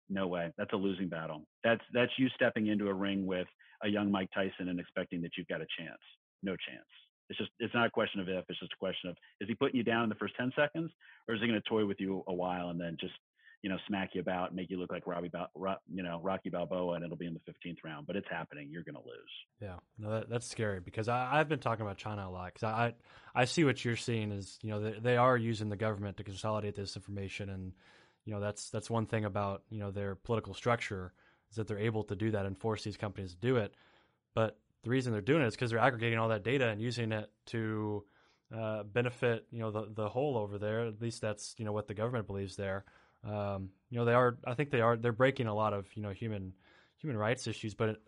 no way. That's a losing battle. That's that's you stepping into a ring with a young Mike Tyson and expecting that you've got a chance. No chance. It's just it's not a question of if. It's just a question of is he putting you down in the first ten seconds, or is he going to toy with you a while and then just you know, smack you about, make you look like Robbie, you know, Rocky Balboa, and it'll be in the 15th round. But it's happening. You're going to lose. Yeah, no, that, that's scary because I, have been talking about China a lot because I, I see what you're seeing is you know they, they are using the government to consolidate this information, and you know that's that's one thing about you know their political structure is that they're able to do that and force these companies to do it. But the reason they're doing it is because they're aggregating all that data and using it to uh, benefit you know the the whole over there. At least that's you know what the government believes there. Um, you know, they are. I think they are. They're breaking a lot of you know human human rights issues, but it,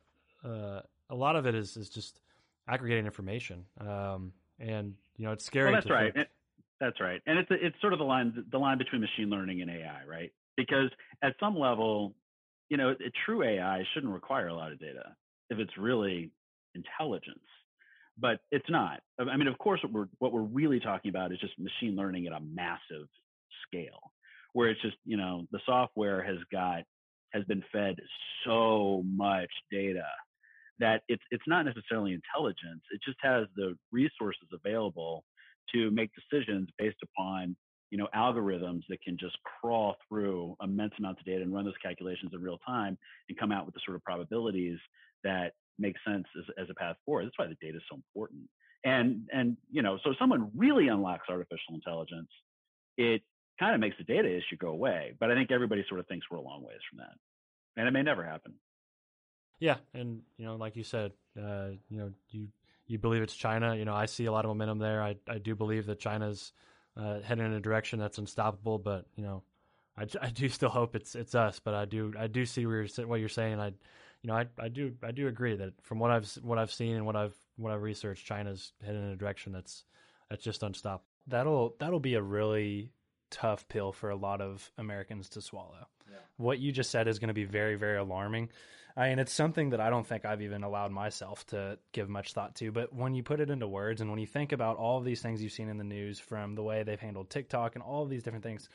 uh, a lot of it is is just aggregating information. Um, and you know, it's scary. Well, that's right. It, that's right. And it's it's sort of the line the line between machine learning and AI, right? Because at some level, you know, a true AI shouldn't require a lot of data if it's really intelligence but it's not. I mean, of course, what we're what we're really talking about is just machine learning at a massive scale where it's just you know the software has got has been fed so much data that it's it's not necessarily intelligence. It just has the resources available to make decisions based upon you know algorithms that can just crawl through immense amounts of data and run those calculations in real time and come out with the sort of probabilities that make sense as, as a path forward. That's why the data is so important. And and you know, so if someone really unlocks artificial intelligence, it kind of makes the data issue go away. But I think everybody sort of thinks we're a long ways from that, and it may never happen. Yeah, and you know, like you said, uh, you know, you you believe it's China. You know, I see a lot of momentum there. I I do believe that China's uh, heading in a direction that's unstoppable. But you know, I, I do still hope it's it's us. But I do I do see where you're, what you're saying. I you know I I do I do agree that from what I've what I've seen and what I've what I've researched, China's heading in a direction that's that's just unstoppable. That'll that'll be a really tough pill for a lot of Americans to swallow. Yeah. What you just said is going to be very, very alarming. I mean, it's something that I don't think I've even allowed myself to give much thought to. But when you put it into words and when you think about all of these things you've seen in the news from the way they've handled TikTok and all of these different things,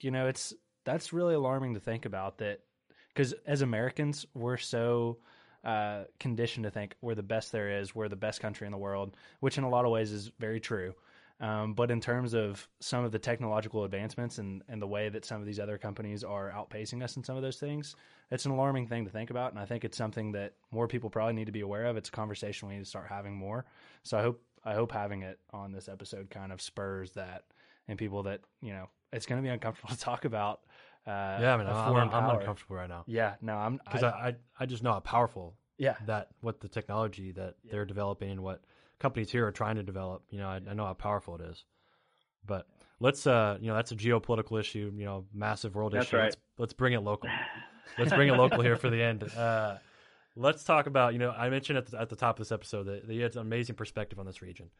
you know, it's that's really alarming to think about that because as Americans, we're so uh, conditioned to think we're the best there is, we're the best country in the world, which in a lot of ways is very true. Um, but in terms of some of the technological advancements and, and the way that some of these other companies are outpacing us in some of those things, it's an alarming thing to think about. And I think it's something that more people probably need to be aware of. It's a conversation we need to start having more. So I hope I hope having it on this episode kind of spurs that and people that you know it's going to be uncomfortable to talk about. Uh, yeah, I mean, I'm, I'm, I'm uncomfortable right now. Yeah, no, I'm because I, I I just know how powerful. Yeah, that what the technology that yeah. they're developing and what companies here are trying to develop. You know, I, I know how powerful it is. But let's, uh, you know, that's a geopolitical issue. You know, massive world that's issue. Right. Let's, let's bring it local. let's bring it local here for the end. Uh, let's talk about. You know, I mentioned at the, at the top of this episode that, that you had an amazing perspective on this region.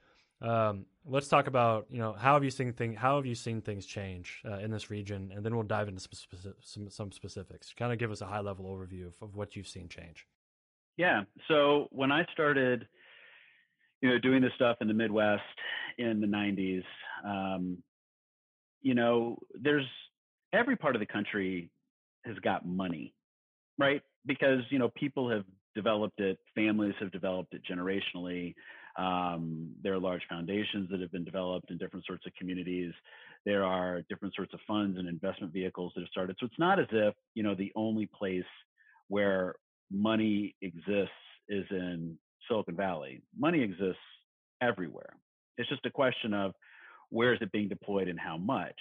Um, let's talk about you know how have you seen thing how have you seen things change uh, in this region, and then we'll dive into some, specific, some, some specifics. Kind of give us a high level overview of, of what you've seen change. Yeah. So when I started you know, doing this stuff in the Midwest in the 90s, um, you know, there's every part of the country has got money, right? Because, you know, people have developed it, families have developed it generationally. Um, there are large foundations that have been developed in different sorts of communities. There are different sorts of funds and investment vehicles that have started. So it's not as if, you know, the only place where money exists is in Silicon Valley. Money exists everywhere. It's just a question of where is it being deployed and how much.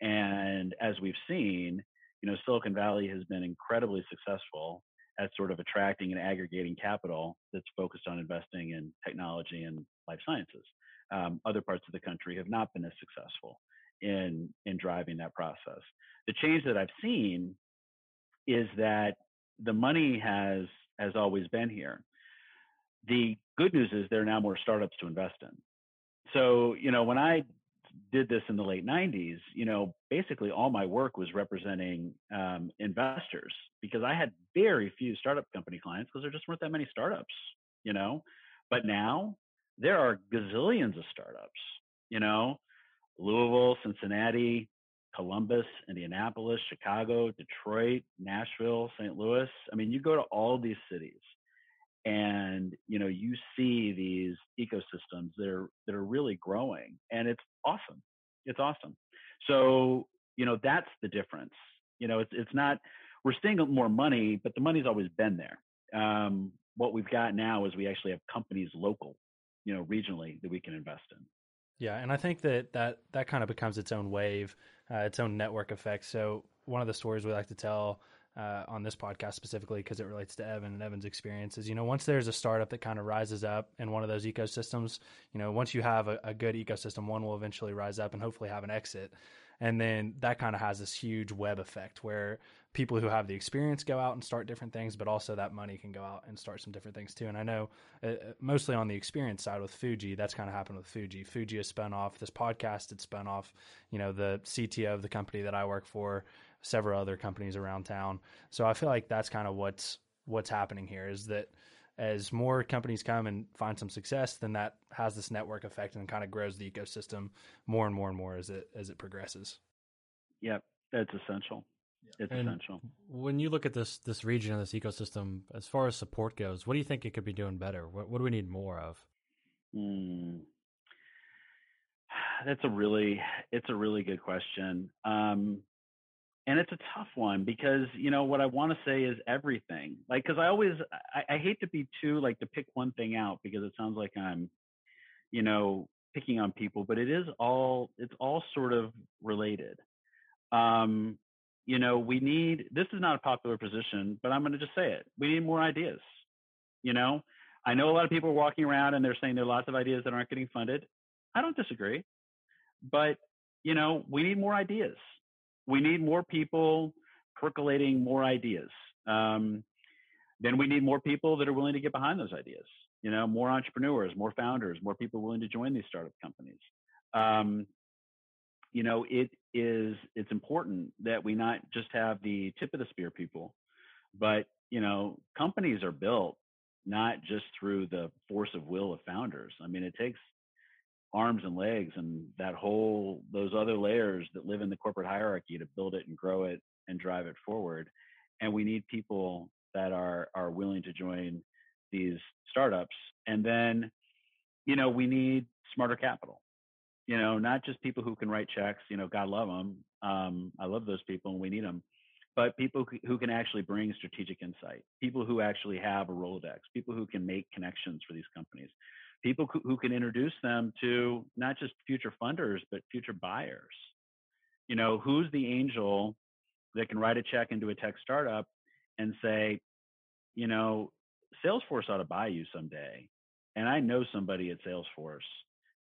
And as we've seen, you know, Silicon Valley has been incredibly successful at sort of attracting and aggregating capital that's focused on investing in technology and life sciences. Um, other parts of the country have not been as successful in in driving that process. The change that I've seen is that the money has has always been here the good news is there are now more startups to invest in. So, you know, when I did this in the late 90s, you know, basically all my work was representing um, investors because I had very few startup company clients because there just weren't that many startups, you know. But now there are gazillions of startups, you know, Louisville, Cincinnati, Columbus, Indianapolis, Chicago, Detroit, Nashville, St. Louis. I mean, you go to all these cities and you know you see these ecosystems that are that are really growing and it's awesome. It's awesome. So you know that's the difference. You know it's it's not we're seeing more money but the money's always been there. Um, what we've got now is we actually have companies local you know regionally that we can invest in. Yeah and i think that that that kind of becomes its own wave uh, its own network effect. So one of the stories we like to tell uh, on this podcast specifically because it relates to Evan and Evan's experiences. You know, once there's a startup that kind of rises up in one of those ecosystems, you know, once you have a, a good ecosystem, one will eventually rise up and hopefully have an exit. And then that kind of has this huge web effect where people who have the experience go out and start different things, but also that money can go out and start some different things too. And I know uh, uh mostly on the experience side with Fuji, that's kind of happened with Fuji. Fuji has spun off this podcast, had spun off, you know, the CTO of the company that I work for several other companies around town. So I feel like that's kind of what's what's happening here is that as more companies come and find some success, then that has this network effect and kind of grows the ecosystem more and more and more as it as it progresses. Yep, that's essential. it's And essential. When you look at this this region and this ecosystem, as far as support goes, what do you think it could be doing better? What, what do we need more of? Hmm. That's a really it's a really good question. Um, and it's a tough one because you know what I want to say is everything. Like because I always I, I hate to be too like to pick one thing out because it sounds like I'm you know picking on people, but it is all it's all sort of related. Um, you know, we need this is not a popular position, but I'm going to just say it. We need more ideas. You know, I know a lot of people are walking around and they're saying there are lots of ideas that aren't getting funded. I don't disagree, but you know, we need more ideas. We need more people percolating more ideas. Um, then we need more people that are willing to get behind those ideas. You know, more entrepreneurs, more founders, more people willing to join these startup companies. Um, you know, it is it's important that we not just have the tip of the spear people, but you know, companies are built not just through the force of will of founders. I mean, it takes arms and legs and that whole those other layers that live in the corporate hierarchy to build it and grow it and drive it forward. And we need people that are are willing to join these startups. And then, you know, we need smarter capital. You know, not just people who can write checks. You know, God love them. Um, I love those people, and we need them. But people who can actually bring strategic insight, people who actually have a Rolodex, people who can make connections for these companies, people who can introduce them to not just future funders but future buyers. You know, who's the angel that can write a check into a tech startup and say, you know, Salesforce ought to buy you someday. And I know somebody at Salesforce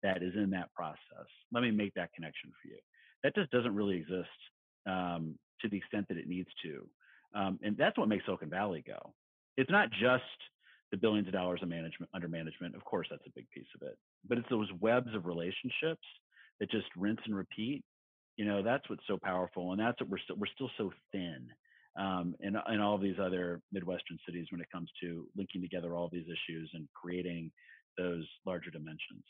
that is in that process. Let me make that connection for you. That just doesn't really exist um, to the extent that it needs to. Um, and that's what makes Silicon Valley go. It's not just the billions of dollars of management under management. Of course, that's a big piece of it. But it's those webs of relationships that just rinse and repeat. You know, that's what's so powerful, and that's what we're still we're still so thin um, in, in all these other Midwestern cities when it comes to linking together all these issues and creating those larger dimensions.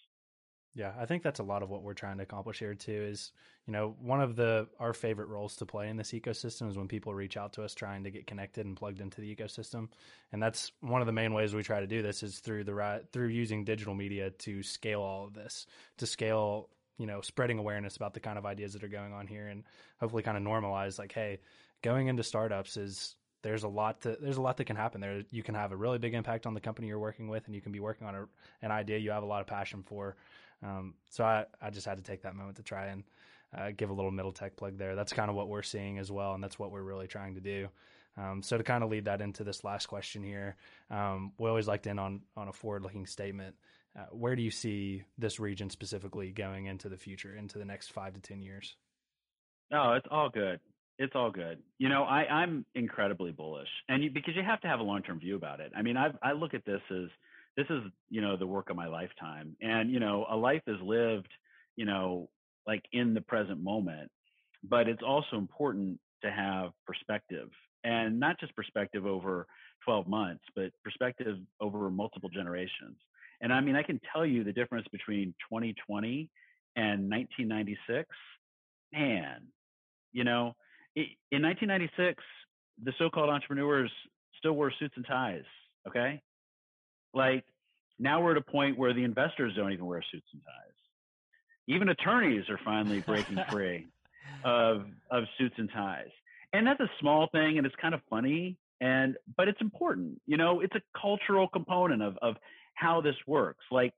Yeah, I think that's a lot of what we're trying to accomplish here too. Is you know one of the our favorite roles to play in this ecosystem is when people reach out to us trying to get connected and plugged into the ecosystem, and that's one of the main ways we try to do this is through the right through using digital media to scale all of this, to scale you know spreading awareness about the kind of ideas that are going on here, and hopefully kind of normalize like, hey, going into startups is there's a lot to there's a lot that can happen there. You can have a really big impact on the company you're working with, and you can be working on a, an idea you have a lot of passion for. Um, so I, I just had to take that moment to try and uh, give a little middle tech plug there. That's kind of what we're seeing as well, and that's what we're really trying to do. Um, so to kind of lead that into this last question here, um, we always like to end on on a forward looking statement. Uh, where do you see this region specifically going into the future, into the next five to ten years? No, it's all good it's all good. You know, I, I'm incredibly bullish, and you, because you have to have a long term view about it. I mean, I I look at this as this is you know the work of my lifetime, and you know, a life is lived, you know, like in the present moment. But it's also important to have perspective, and not just perspective over 12 months, but perspective over multiple generations. And I mean, I can tell you the difference between 2020 and 1996. Man, you know, in 1996, the so-called entrepreneurs still wore suits and ties. Okay, like now we're at a point where the investors don't even wear suits and ties. Even attorneys are finally breaking free of of suits and ties, and that's a small thing, and it's kind of funny, and but it's important. You know, it's a cultural component of of how this works. Like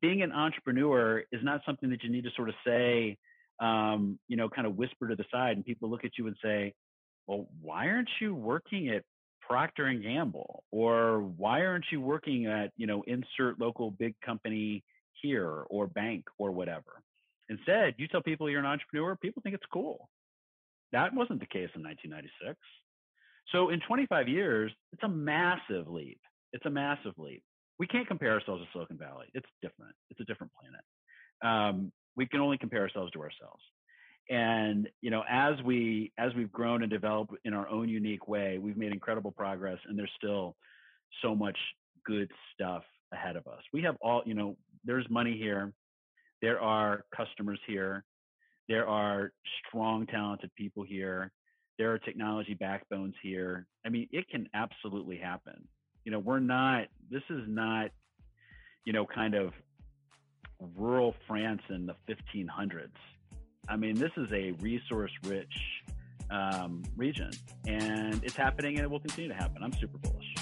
being an entrepreneur is not something that you need to sort of say um, you know, kind of whisper to the side, and people look at you and say, "Well, why aren't you working at Procter and Gamble, or why aren't you working at you know insert local big company here or bank or whatever?" Instead, you tell people you're an entrepreneur, people think it's cool. That wasn't the case in 1996. So in 25 years, it's a massive leap. It's a massive leap. We can't compare ourselves to Silicon Valley. It's different. It's a different planet. Um, we can only compare ourselves to ourselves and you know as we as we've grown and developed in our own unique way we've made incredible progress and there's still so much good stuff ahead of us we have all you know there's money here there are customers here there are strong talented people here There are technology backbones here. I mean, it can absolutely happen. You know, we're not. This is not. You know, kind of rural France in the 1500s. I mean, this is a resource-rich um, region, and it's happening, and it will continue to happen. I'm super bullish.